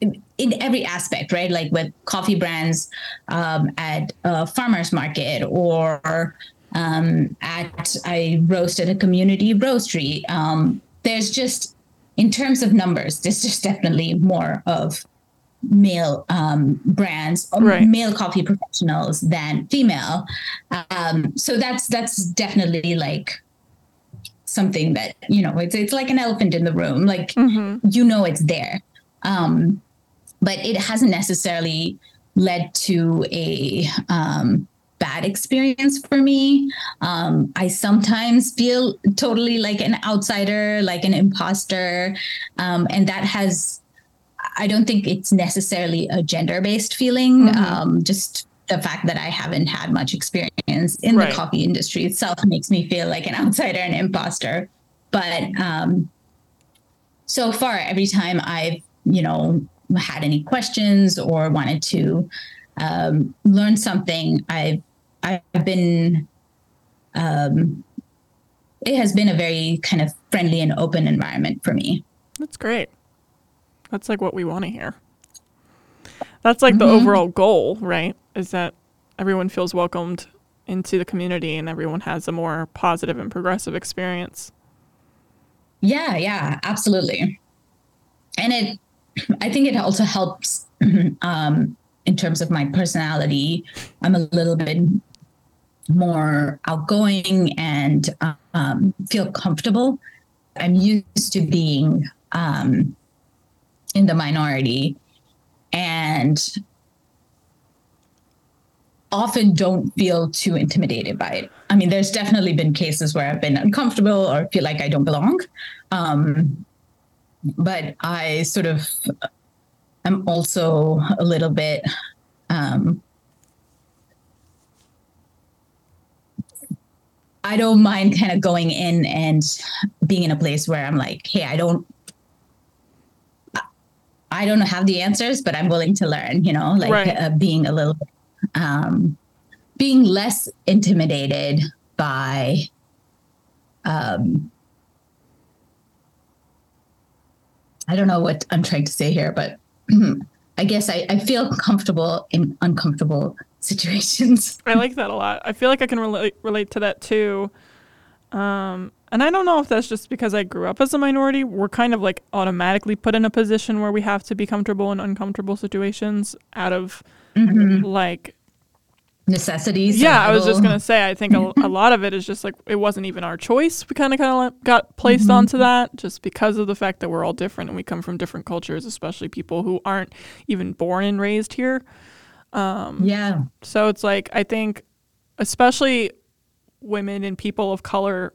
in, in, every aspect, right? Like with coffee brands um, at a farmer's market or um, at I roast at a community roastery. Um, there's just, in terms of numbers, there's just definitely more of male um, brands or right. male coffee professionals than female. Um, so that's that's definitely like something that you know it's it's like an elephant in the room. Like mm-hmm. you know it's there, um, but it hasn't necessarily led to a um, bad experience for me. Um, I sometimes feel totally like an outsider, like an imposter, um, and that has I don't think it's necessarily a gender based feeling. Mm-hmm. Um, just the fact that I haven't had much experience in right. the coffee industry itself makes me feel like an outsider and imposter. But um, so far, every time I've, you know, had any questions or wanted to um, learn something, I've I've been, um, it has been a very kind of friendly and open environment for me. That's great. That's like what we want to hear. That's like mm-hmm. the overall goal, right? Is that everyone feels welcomed into the community and everyone has a more positive and progressive experience. Yeah, yeah, absolutely. And it, I think it also helps um, in terms of my personality. I'm a little bit more outgoing and um, feel comfortable. I'm used to being um, in the minority and often don't feel too intimidated by it. I mean, there's definitely been cases where I've been uncomfortable or feel like I don't belong. Um, but I sort of am also a little bit um, I don't mind kind of going in and being in a place where I'm like, hey, I don't I don't have the answers, but I'm willing to learn, you know, like right. uh, being a little um, being less intimidated by um, I don't know what I'm trying to say here, but I guess I, I feel comfortable in uncomfortable situations. I like that a lot. I feel like I can relate relate to that too. Um, and I don't know if that's just because I grew up as a minority. We're kind of like automatically put in a position where we have to be comfortable in uncomfortable situations out of mm-hmm. like necessities. Yeah, I was just gonna say. I think a, a, lot of it is just like it wasn't even our choice. We kind of kind of got placed mm-hmm. onto that just because of the fact that we're all different and we come from different cultures, especially people who aren't even born and raised here. Um, yeah. So it's like I think, especially women and people of color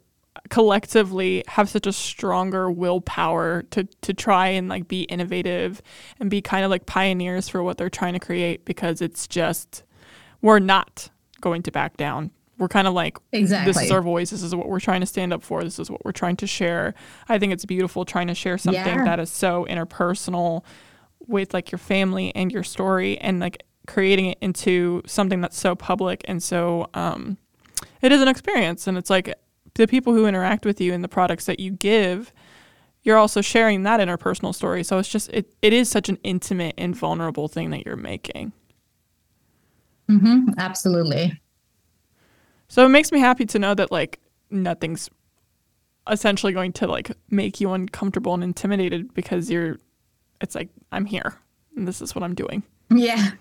collectively have such a stronger willpower to to try and like be innovative and be kind of like pioneers for what they're trying to create because it's just we're not going to back down. We're kind of like exactly this is our voice. This is what we're trying to stand up for. This is what we're trying to share. I think it's beautiful trying to share something yeah. that is so interpersonal with like your family and your story and like creating it into something that's so public and so um, it is an experience and it's like the people who interact with you and the products that you give you're also sharing that interpersonal story so it's just it, it is such an intimate and vulnerable thing that you're making mm-hmm, absolutely so it makes me happy to know that like nothing's essentially going to like make you uncomfortable and intimidated because you're it's like i'm here and this is what i'm doing yeah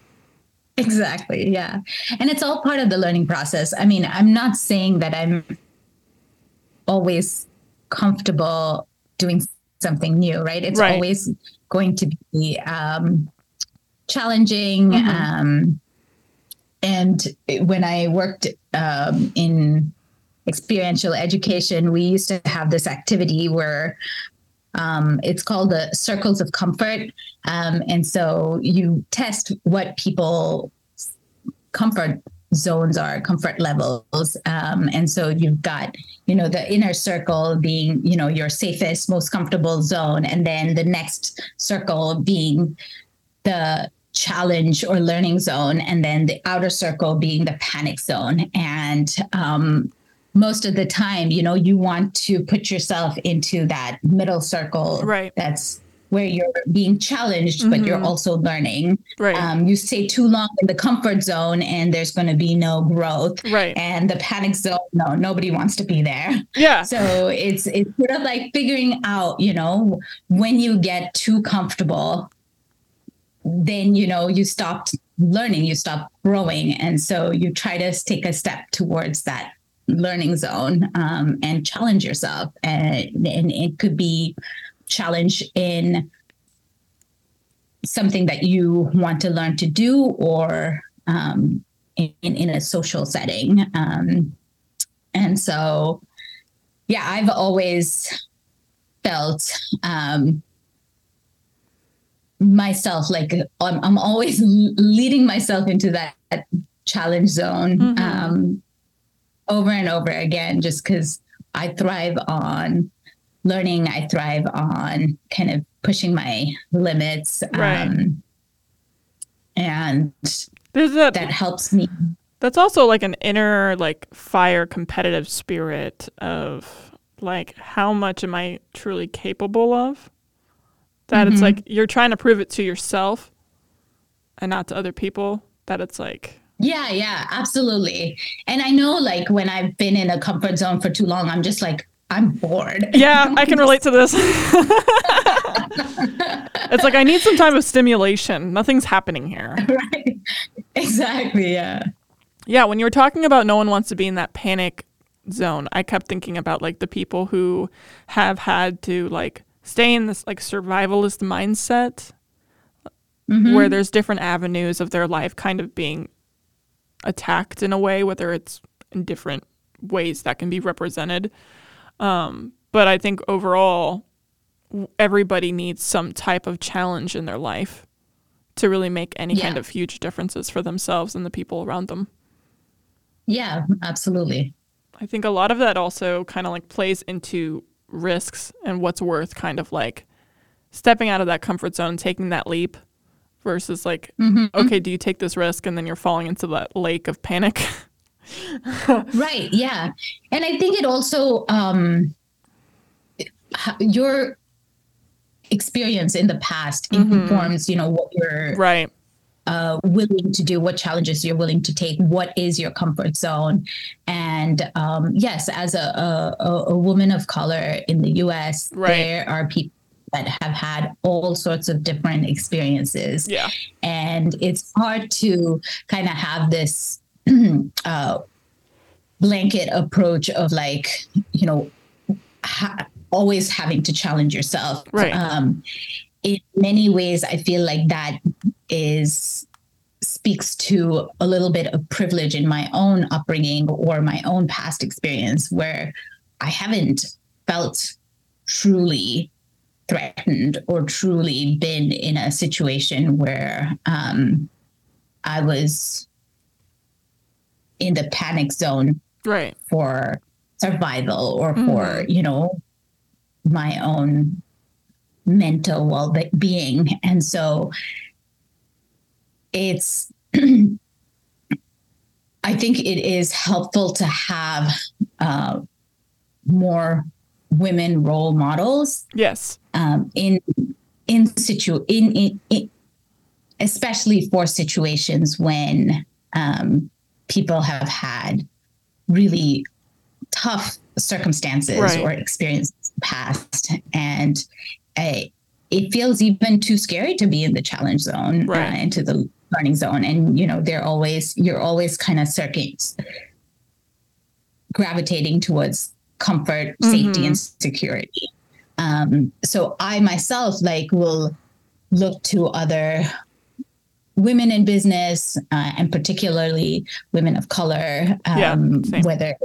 Exactly. Yeah. And it's all part of the learning process. I mean, I'm not saying that I'm always comfortable doing something new, right? It's right. always going to be um, challenging. Mm-hmm. Um, and when I worked um, in experiential education, we used to have this activity where um, it's called the circles of comfort. Um, and so you test what people comfort zones are comfort levels um, and so you've got you know the inner circle being you know your safest most comfortable zone and then the next circle being the challenge or learning zone and then the outer circle being the panic zone and um, most of the time, you know, you want to put yourself into that middle circle. Right. That's where you're being challenged, mm-hmm. but you're mm-hmm. also learning. Right. Um, you stay too long in the comfort zone and there's going to be no growth. Right. And the panic zone, no, nobody wants to be there. Yeah. So it's it's sort of like figuring out, you know, when you get too comfortable, then you know you stop learning, you stop growing, and so you try to take a step towards that learning zone um, and challenge yourself. And, and it could be challenge in something that you want to learn to do or um, in, in a social setting. Um, and so, yeah, I've always felt um, myself like I'm, I'm, always leading myself into that challenge zone. Mm-hmm. Um, over and over again just because I thrive on learning. I thrive on kind of pushing my limits. Right. Um, and that, that helps me. That's also like an inner like fire competitive spirit of like how much am I truly capable of? That it's Mhm. like you're trying to prove it to yourself and not to other people. That it's like Yeah, yeah, absolutely. And I know like when I've been in a comfort zone for too long, I'm just like, I'm bored. Yeah, I can relate to this. it's like I need some type of stimulation. Nothing's happening here. right. Exactly. Yeah. Yeah, when you were talking about no one wants to be in that panic zone, I kept thinking about like the people who have had to like stay in this like survivalist mindset Mhm. where there's different avenues of their life kind of being attacked in a way, whether it's in different ways that can be represented. Um, but I think overall, everybody needs some type of challenge in their life to really make any kind of huge differences for themselves and the people around them. yeah, absolutely. I think a lot of that also kind of like plays into risks and what's worth kind of like stepping out of that comfort zone, taking that leap versus like, Mhm. okay, do you take this risk and then you're falling into that lake of panic? Right. Yeah. And I think it also, um, your experience in the past Mhm. informs, you know, what you're right. uh, willing to do, what challenges you're willing to take, what is your comfort zone. And um, yes, as a, a, a- a woman of color in the US, Right. there are people that have had all sorts of different experiences. Yeah. And it's hard to kind of have this uh, blanket approach of like, you know, ha- always having to challenge yourself. Right. Um, in many ways, I feel like that is speaks to a little bit of privilege in my own upbringing or my own past experience where I haven't felt truly threatened or truly been in a situation where um, I was in the panic zone Right. for survival or for Mhm. you know my own mental well-being and so it's i think it is helpful to have uh, more women role models Yes. um, in in situ in, in, in especially for situations when um, people have had really tough circumstances Right. or experiences past and uh, it feels even too scary to be in the challenge zone Right. uh, into the learning zone and you know they're always you're always kind of circuits gravitating towards comfort safety Mhm. and security um, so i myself like will look to other women in business uh, and particularly women of color um, same. whether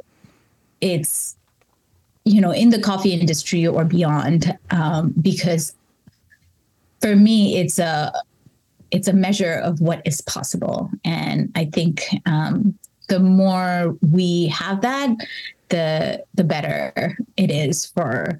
it's you know in the coffee industry or beyond um, because for me it's a it's a measure of what is possible and i think um, the more we have that the the better it is for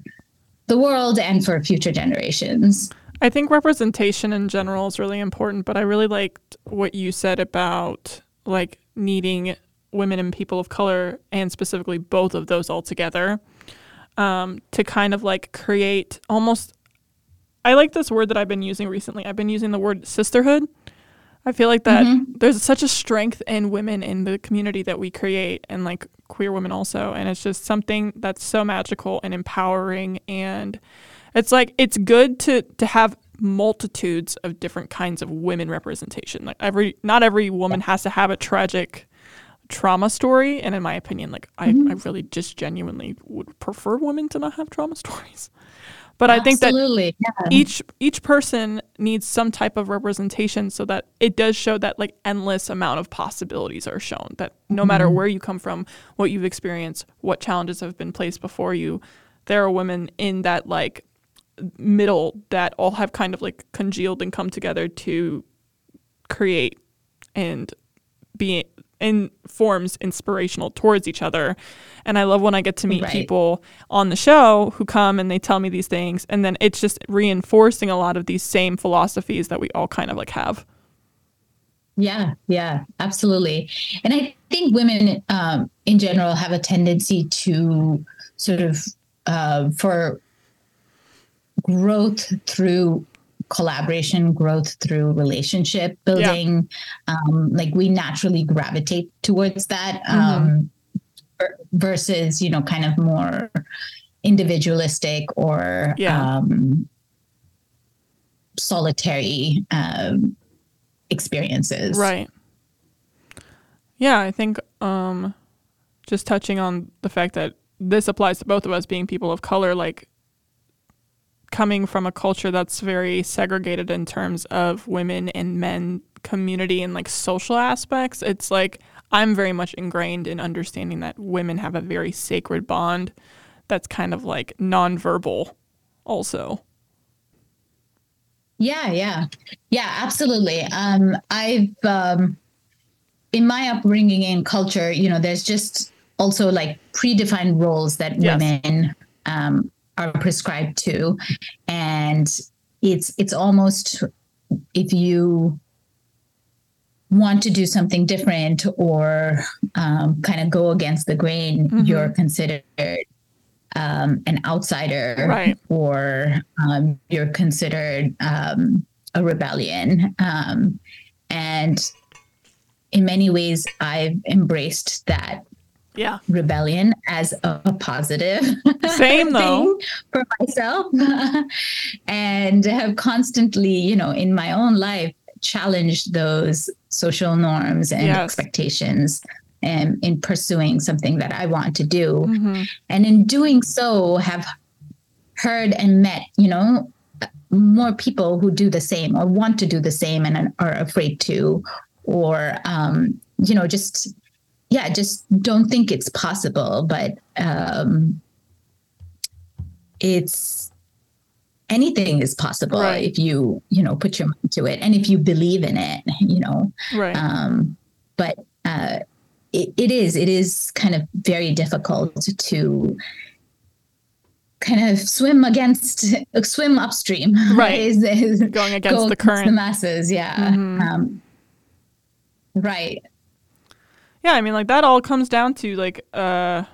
the world and for future generations I think representation in general is really important, but I really liked what you said about like needing women and people of color and specifically both of those all together um, to kind of like create almost. I like this word that I've been using recently. I've been using the word sisterhood. I feel like that Mhm. there's such a strength in women in the community that we create and like queer women also. And it's just something that's so magical and empowering. And it's like, it's good to, to have multitudes of different kinds of women representation. Like every, not every woman has to have a tragic trauma story. And in my opinion, like I, mm-hmm. I really just genuinely would prefer women to not have trauma stories. But I think that absolutely yeah. each each person needs some type of representation so that it does show that like endless amount of possibilities are shown that no matter mm-hmm. where you come from what you've experienced what challenges have been placed before you there are women in that like middle that all have kind of like congealed and come together to create and be in forms inspirational towards each other. And I love when I get to meet Right. people on the show who come and they tell me these things and then it's just reinforcing a lot of these same philosophies that we all kind of like have. Yeah, yeah, absolutely. And I think women um, in general have a tendency to sort of uh, for growth through collaboration, growth through relationship building. Yeah. Um, like we naturally gravitate towards that mm-hmm. um, versus, you know, kind of more individualistic or yeah. um, solitary um, experiences. Right. Yeah, I think um, just touching on the fact that this applies to both of us being people of color, like coming from a culture that's very segregated in terms of women and men community and like social aspects. It's like I'm very much ingrained in understanding that women have a very sacred bond that's kind of like nonverbal also. Yeah, yeah. Yeah, absolutely. Um I've um in my upbringing and culture, you know, there's just also like predefined roles that yes. women um are prescribed to and it's it's almost if you want to do something different or um, kind of go against the grain mm-hmm. you're considered um, an outsider right. or um, you're considered um, a rebellion um, and in many ways i've embraced that yeah rebellion as a, positive same though for myself and have constantly you know in my own life challenged those social norms and yes. expectations and in pursuing something that I want to do. Mm-hmm. And in doing so have heard and met, you know, more people who do the same or want to do the same and are afraid to, or um, you know, just yeah, just don't think it's possible, but um, it's anything is possible right. if you you know put your mind to it and if you believe in it, you know. Right. Um, but uh, it, it is it is kind of very difficult to kind of swim against swim upstream right is, is going against go the current the masses yeah mm-hmm. um, right yeah, I mean, like that all comes down to like, uh,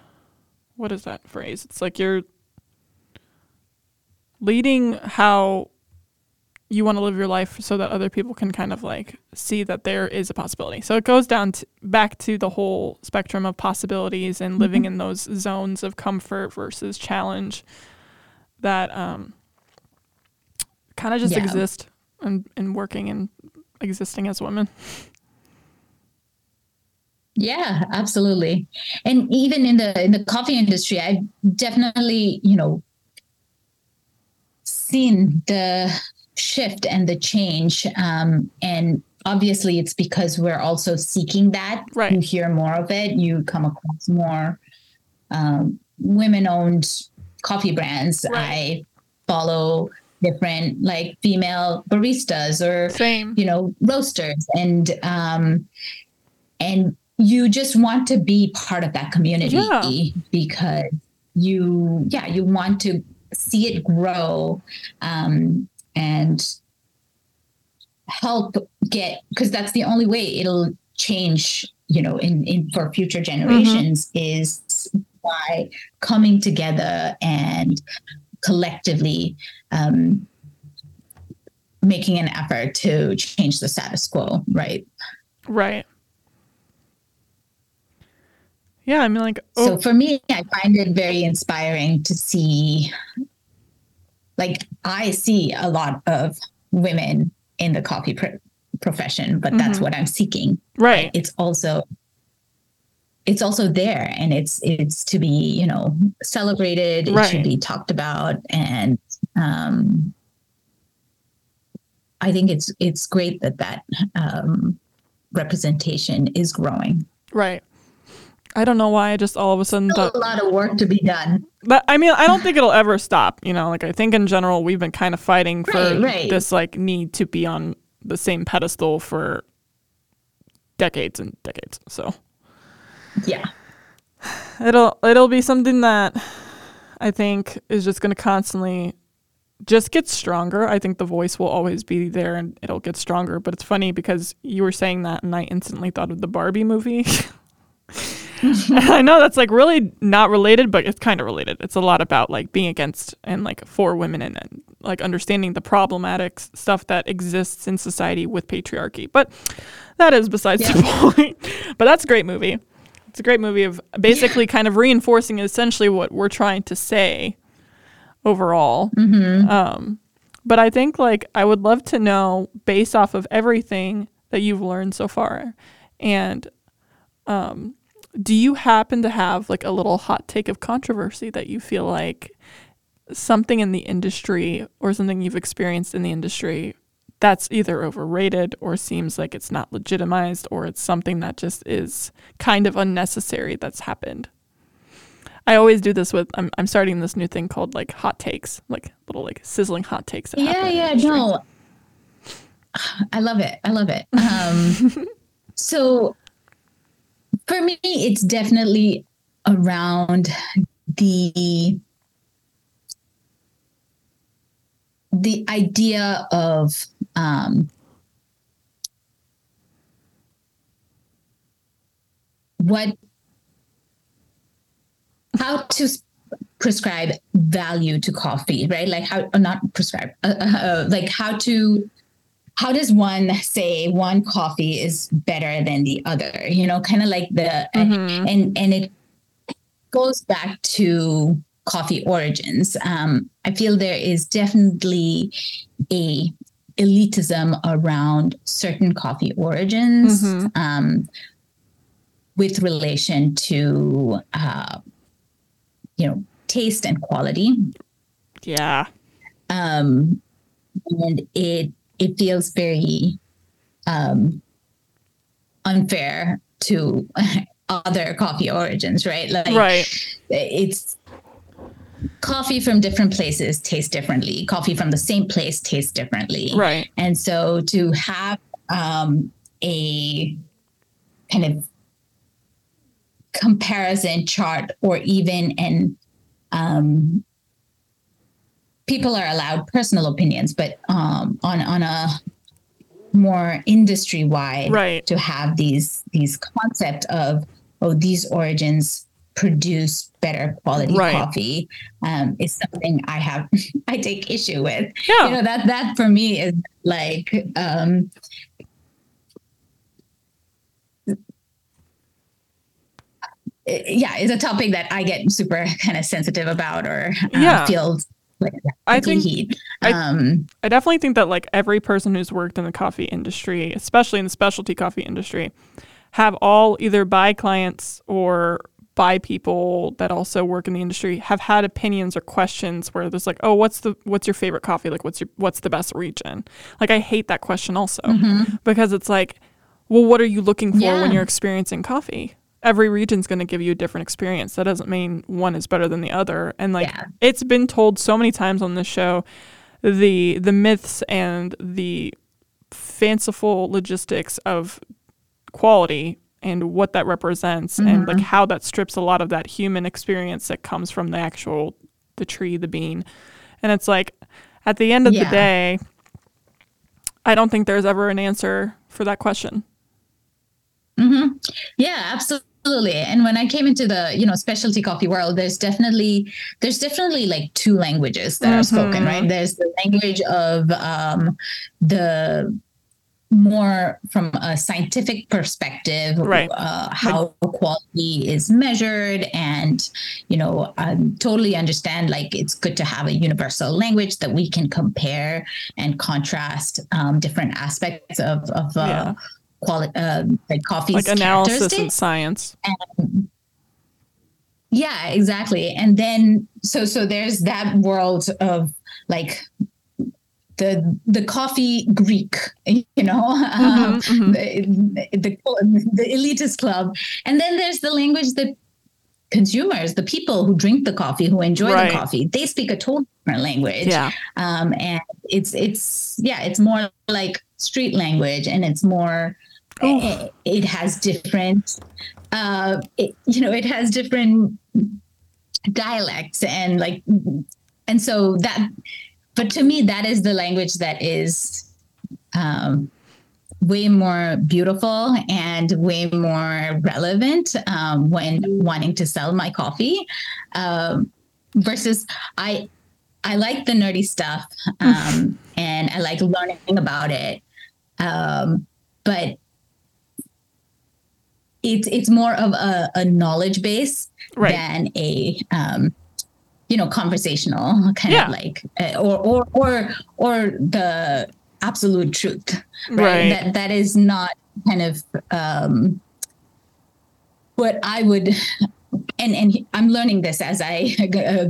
what is that phrase? It's like you're leading how you want to live your life so that other people can kind of like see that there is a possibility. So it goes down to, back to the whole spectrum of possibilities and living mm-hmm. in those zones of comfort versus challenge that um, kind of just yeah. exist and, and working and existing as women. Yeah, absolutely. And even in the in the coffee industry, I've definitely, you know, seen the shift and the change. Um, and obviously it's because we're also seeking that. Right. You hear more of it, you come across more um, women owned coffee brands. Right. I follow different like female baristas or Same. you know roasters and um and you just want to be part of that community yeah. because you yeah you want to see it grow um, and help get because that's the only way it'll change you know in, in for future generations mm-hmm. is by coming together and collectively um, making an effort to change the status quo right right yeah, I mean, like, oh. so for me, I find it very inspiring to see, like, I see a lot of women in the coffee pr- profession, but mm-hmm. that's what I'm seeking. Right. It's also, it's also there, and it's it's to be you know celebrated. It right. should be talked about, and um, I think it's it's great that that um, representation is growing. Right. I don't know why I just all of a sudden thought a lot of work to be done. But I mean, I don't think it'll ever stop. You know, like I think in general we've been kind of fighting for right, right. this like need to be on the same pedestal for decades and decades. So yeah, it'll it'll be something that I think is just going to constantly just get stronger. I think the voice will always be there and it'll get stronger. But it's funny because you were saying that and I instantly thought of the Barbie movie. I know that's like really not related, but it's kind of related. It's a lot about like being against and like for women and, and like understanding the problematic stuff that exists in society with patriarchy. But that is besides yeah. the point. but that's a great movie. It's a great movie of basically yeah. kind of reinforcing essentially what we're trying to say overall. Mm-hmm. Um, but I think like I would love to know based off of everything that you've learned so far, and um, do you happen to have like a little hot take of controversy that you feel like something in the industry or something you've experienced in the industry that's either overrated or seems like it's not legitimized or it's something that just is kind of unnecessary that's happened? I always do this with I'm I'm starting this new thing called like hot takes, like little like sizzling hot takes. yeah, yeah, no. I love it. I love it. Um, so for me, it's definitely around the the idea of um, what how to prescribe value to coffee right? Like how not prescribe uh, uh, uh, like how to how does one say one coffee is better than the other you know kind of like the mm-hmm. and and it goes back to coffee origins um, i feel there is definitely a elitism around certain coffee origins mm-hmm. um, with relation to uh, you know taste and quality yeah um, and it it feels very um, unfair to other coffee origins, right? Like, right. It's coffee from different places tastes differently. Coffee from the same place tastes differently. Right. And so to have um, a kind of comparison chart or even an um, people are allowed personal opinions, but um, on on a more industry wide, right. to have these these concept of oh these origins produce better quality right. coffee um, is something I have I take issue with. Yeah. You know that that for me is like um, yeah, it's a topic that I get super kind of sensitive about or uh, yeah. feel like I think heat. Um, I, I definitely think that like every person who's worked in the coffee industry, especially in the specialty coffee industry, have all either by clients or by people that also work in the industry have had opinions or questions where there's like, oh, what's the what's your favorite coffee? Like, what's your what's the best region? Like, I hate that question also mm-hmm. because it's like, well, what are you looking for yeah. when you're experiencing coffee? Every region's going to give you a different experience. That doesn't mean one is better than the other. And like yeah. it's been told so many times on this show, the the myths and the fanciful logistics of quality and what that represents mm-hmm. and like how that strips a lot of that human experience that comes from the actual the tree, the bean. And it's like at the end of yeah. the day, I don't think there's ever an answer for that question. Mm-hmm. Yeah, absolutely absolutely and when i came into the you know specialty coffee world there's definitely there's definitely like two languages that mm-hmm. are spoken right mm-hmm. there's the language of um, the more from a scientific perspective right uh, how like, quality is measured and you know i totally understand like it's good to have a universal language that we can compare and contrast um, different aspects of, of uh, yeah quality, uh, like coffee, like analysis and science. And, yeah, exactly. And then so so there's that world of like the the coffee Greek, you know, mm-hmm, um, mm-hmm. The, the, the elitist club, and then there's the language that consumers, the people who drink the coffee, who enjoy right. the coffee, they speak a totally different language. Yeah. Um, and it's it's yeah, it's more like street language, and it's more oh. it, has different uh, it, you know it has different dialects and like and so that but to me, that is the language that is um, way more beautiful and way more relevant um, when wanting to sell my coffee. Um, versus, I I like the nerdy stuff um, and I like learning about it, um, but it's it's more of a, a knowledge base right. than a um, you know conversational kind yeah. of like uh, or or or or the absolute truth right? right, that that is not kind of um what i would and and i'm learning this as i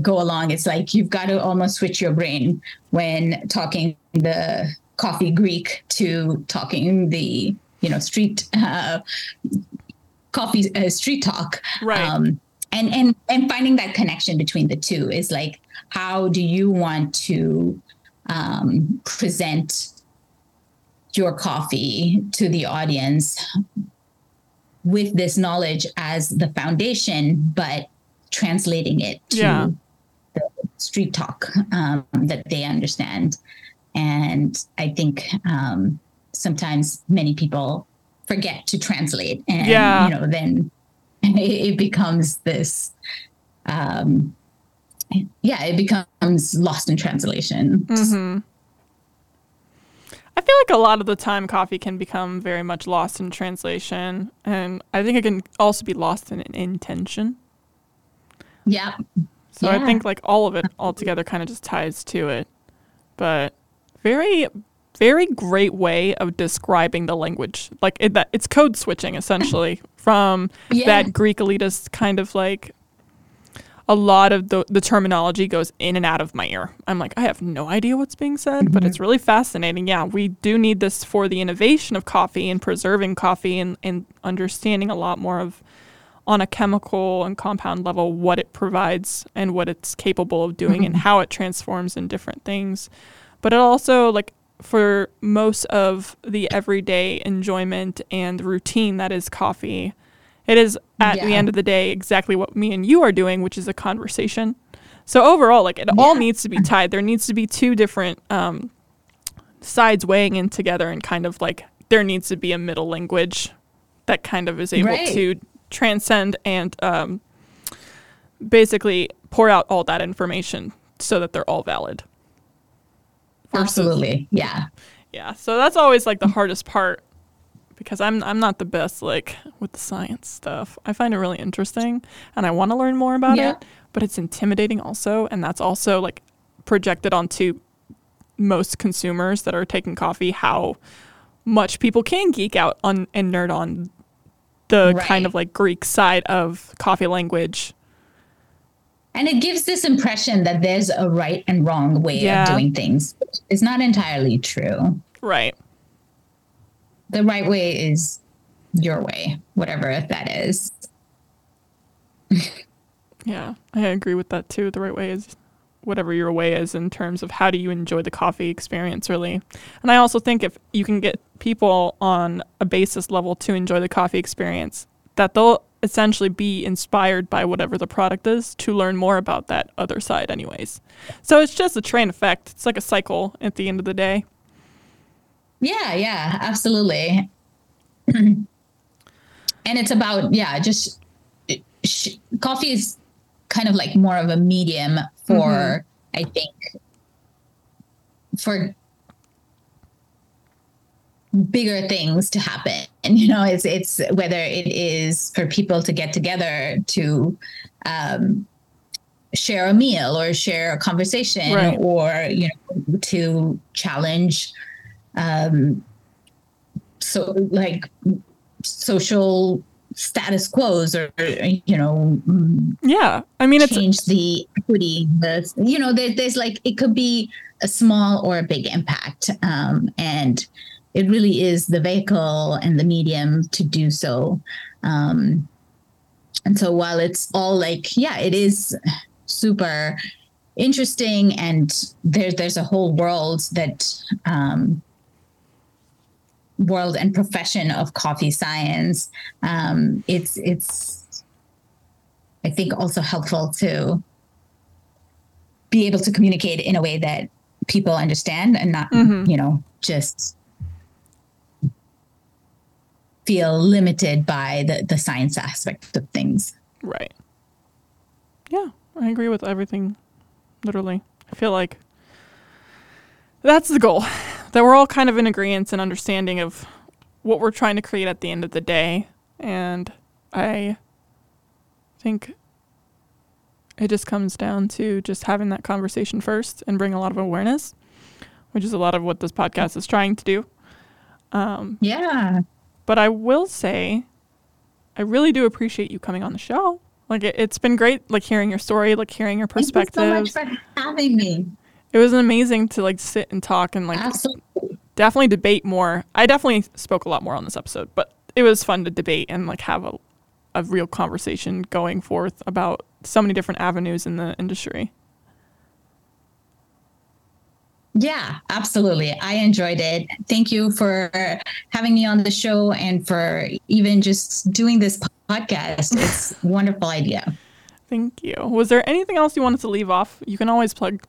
go along it's like you've got to almost switch your brain when talking the coffee greek to talking the you know street uh, coffee uh, street talk. Right. Um, and and and finding that connection between the two is like how do you want to um, present your coffee to the audience with this knowledge as the foundation but translating it to yeah. the street talk um, that they understand? And i think um, sometimes many people forget to translate and yeah. you know then it becomes this um yeah it becomes lost in translation mm-hmm. i feel like a lot of the time coffee can become very much lost in translation and i think it can also be lost in intention yeah so yeah. i think like all of it all together kind of just ties to it but very very great way of describing the language. Like it, that it's code switching essentially from yeah. that Greek elitist kind of like a lot of the, the terminology goes in and out of my ear. I'm like, I have no idea what's being said, mm-hmm. but it's really fascinating. Yeah, we do need this for the innovation of coffee and preserving coffee and, and understanding a lot more of on a chemical and compound level what it provides and what it's capable of doing mm-hmm. and how it transforms in different things. But it also like for most of the everyday enjoyment and routine that is coffee. It is at yeah. the end of the day exactly what me and you are doing, which is a conversation. So overall, like it yeah. all needs to be tied. There needs to be two different um, sides weighing in together, and kind of like there needs to be a middle language that kind of is able right. to transcend and um, basically pour out all that information so that they're all valid. Absolutely. Yeah. Yeah. So that's always like the hardest part because I'm I'm not the best like with the science stuff. I find it really interesting and I want to learn more about yeah. it, but it's intimidating also and that's also like projected onto most consumers that are taking coffee how much people can geek out on and nerd on the right. kind of like Greek side of coffee language and it gives this impression that there's a right and wrong way yeah. of doing things. It's not entirely true. Right. The right way is your way, whatever that is. yeah, I agree with that too. The right way is whatever your way is in terms of how do you enjoy the coffee experience really. And I also think if you can get people on a basis level to enjoy the coffee experience, that they'll essentially be inspired by whatever the product is to learn more about that other side anyways. So it's just a train effect. It's like a cycle at the end of the day. Yeah yeah absolutely. And it's about yeah just sh- coffee is kind of like more of a medium for mm-hmm. i think for bigger things to happen. And you know it's it's whether it is for people to get together to um, share a meal or share a conversation right. or you know to challenge um so like social status quos or you know yeah. I mean change the equity the you know there, there's like it could be a small or a big impact. Um and it really is the vehicle and the medium to do so. Um, and so while it's all like, yeah, it is super interesting and there's there's a whole world that um, world and profession of coffee science. Um, it's it's I think also helpful to be able to communicate in a way that people understand and not, mm-hmm. you know, just feel limited by the, the science aspect of things. Right. Yeah, I agree with everything, literally. I feel like that's the goal. That we're all kind of in agreement and understanding of what we're trying to create at the end of the day. And I think it just comes down to just having that conversation first and bring a lot of awareness, which is a lot of what this podcast is trying to do. Um, yeah. But I will say, I really do appreciate you coming on the show. Like it, has been great, like hearing your story, like hearing your perspective. Thank you so much for having me. It was amazing to like sit and talk and like Absolutely. definitely debate more. I definitely spoke a lot more on this episode, but it was fun to debate and like have a, a real conversation going forth about so many different avenues in the industry. Yeah, absolutely. I enjoyed it. Thank you for having me on the show and for even just doing this podcast. It's a wonderful idea. Thank you. Was there anything else you wanted to leave off? You can always plug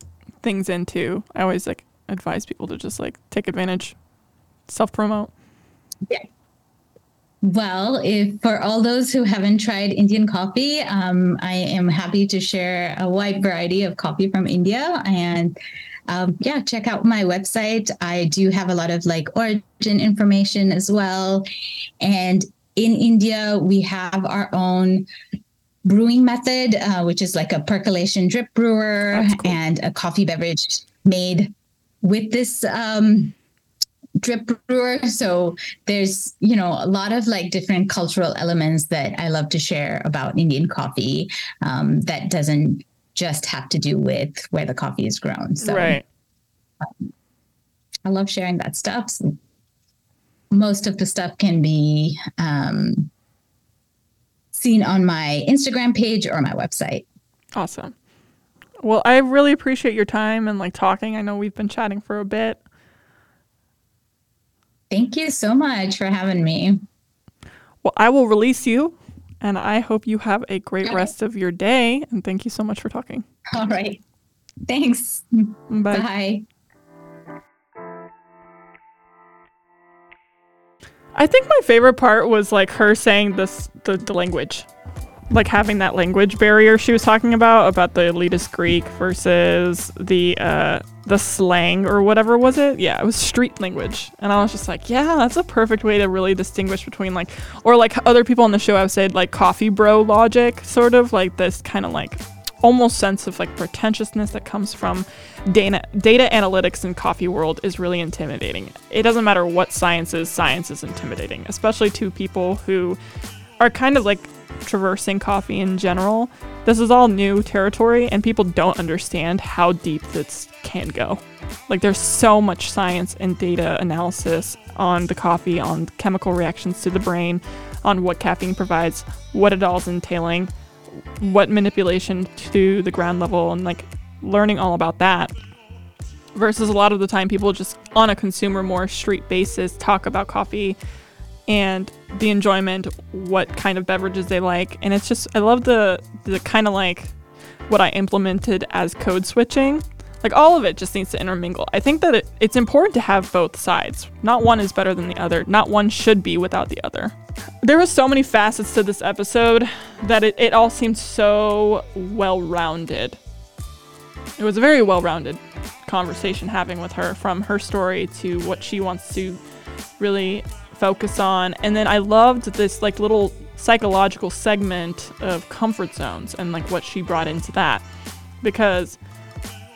things into. I always like advise people to just like take advantage, self promote. Yeah. Well, if for all those who haven't tried Indian coffee, um, I am happy to share a wide variety of coffee from India. And um, yeah, check out my website. I do have a lot of like origin information as well. And in India, we have our own brewing method, uh, which is like a percolation drip brewer cool. and a coffee beverage made with this um, drip brewer. So there's, you know, a lot of like different cultural elements that I love to share about Indian coffee um, that doesn't just have to do with where the coffee is grown. So right. Um, I love sharing that stuff. So most of the stuff can be um, seen on my Instagram page or my website. Awesome. Well, I really appreciate your time and like talking. I know we've been chatting for a bit. Thank you so much for having me. Well, I will release you and I hope you have a great rest of your day. And thank you so much for talking. All right. Thanks. Bye. Bye. I think my favorite part was like her saying this the, the language like having that language barrier she was talking about about the elitist Greek versus the uh the slang or whatever was it? Yeah, it was street language. And I was just like, yeah, that's a perfect way to really distinguish between like or like other people on the show have said like coffee bro logic, sort of like this kind of like almost sense of like pretentiousness that comes from data data analytics in coffee world is really intimidating. It doesn't matter what science is, science is intimidating, especially to people who are kind of like traversing coffee in general. This is all new territory, and people don't understand how deep this can go. Like, there's so much science and data analysis on the coffee, on chemical reactions to the brain, on what caffeine provides, what it all is entailing, what manipulation to the ground level, and like learning all about that. Versus a lot of the time, people just on a consumer, more street basis talk about coffee and the enjoyment, what kind of beverages they like. And it's just, I love the, the kind of like what I implemented as code switching. Like all of it just needs to intermingle. I think that it, it's important to have both sides. Not one is better than the other. Not one should be without the other. There was so many facets to this episode that it, it all seemed so well rounded. It was a very well rounded conversation having with her from her story to what she wants to really focus on. And then I loved this like little psychological segment of comfort zones and like what she brought into that. Because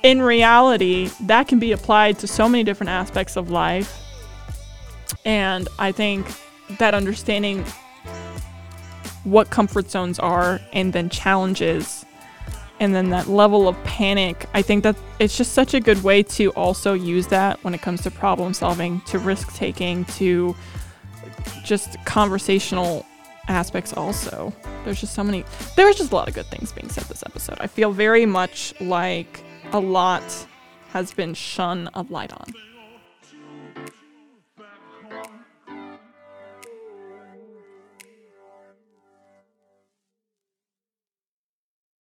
in reality, that can be applied to so many different aspects of life. And I think that understanding what comfort zones are and then challenges and then that level of panic i think that it's just such a good way to also use that when it comes to problem solving to risk taking to just conversational aspects also. There's just so many there was just a lot of good things being said this episode. I feel very much like a lot has been shone a light on.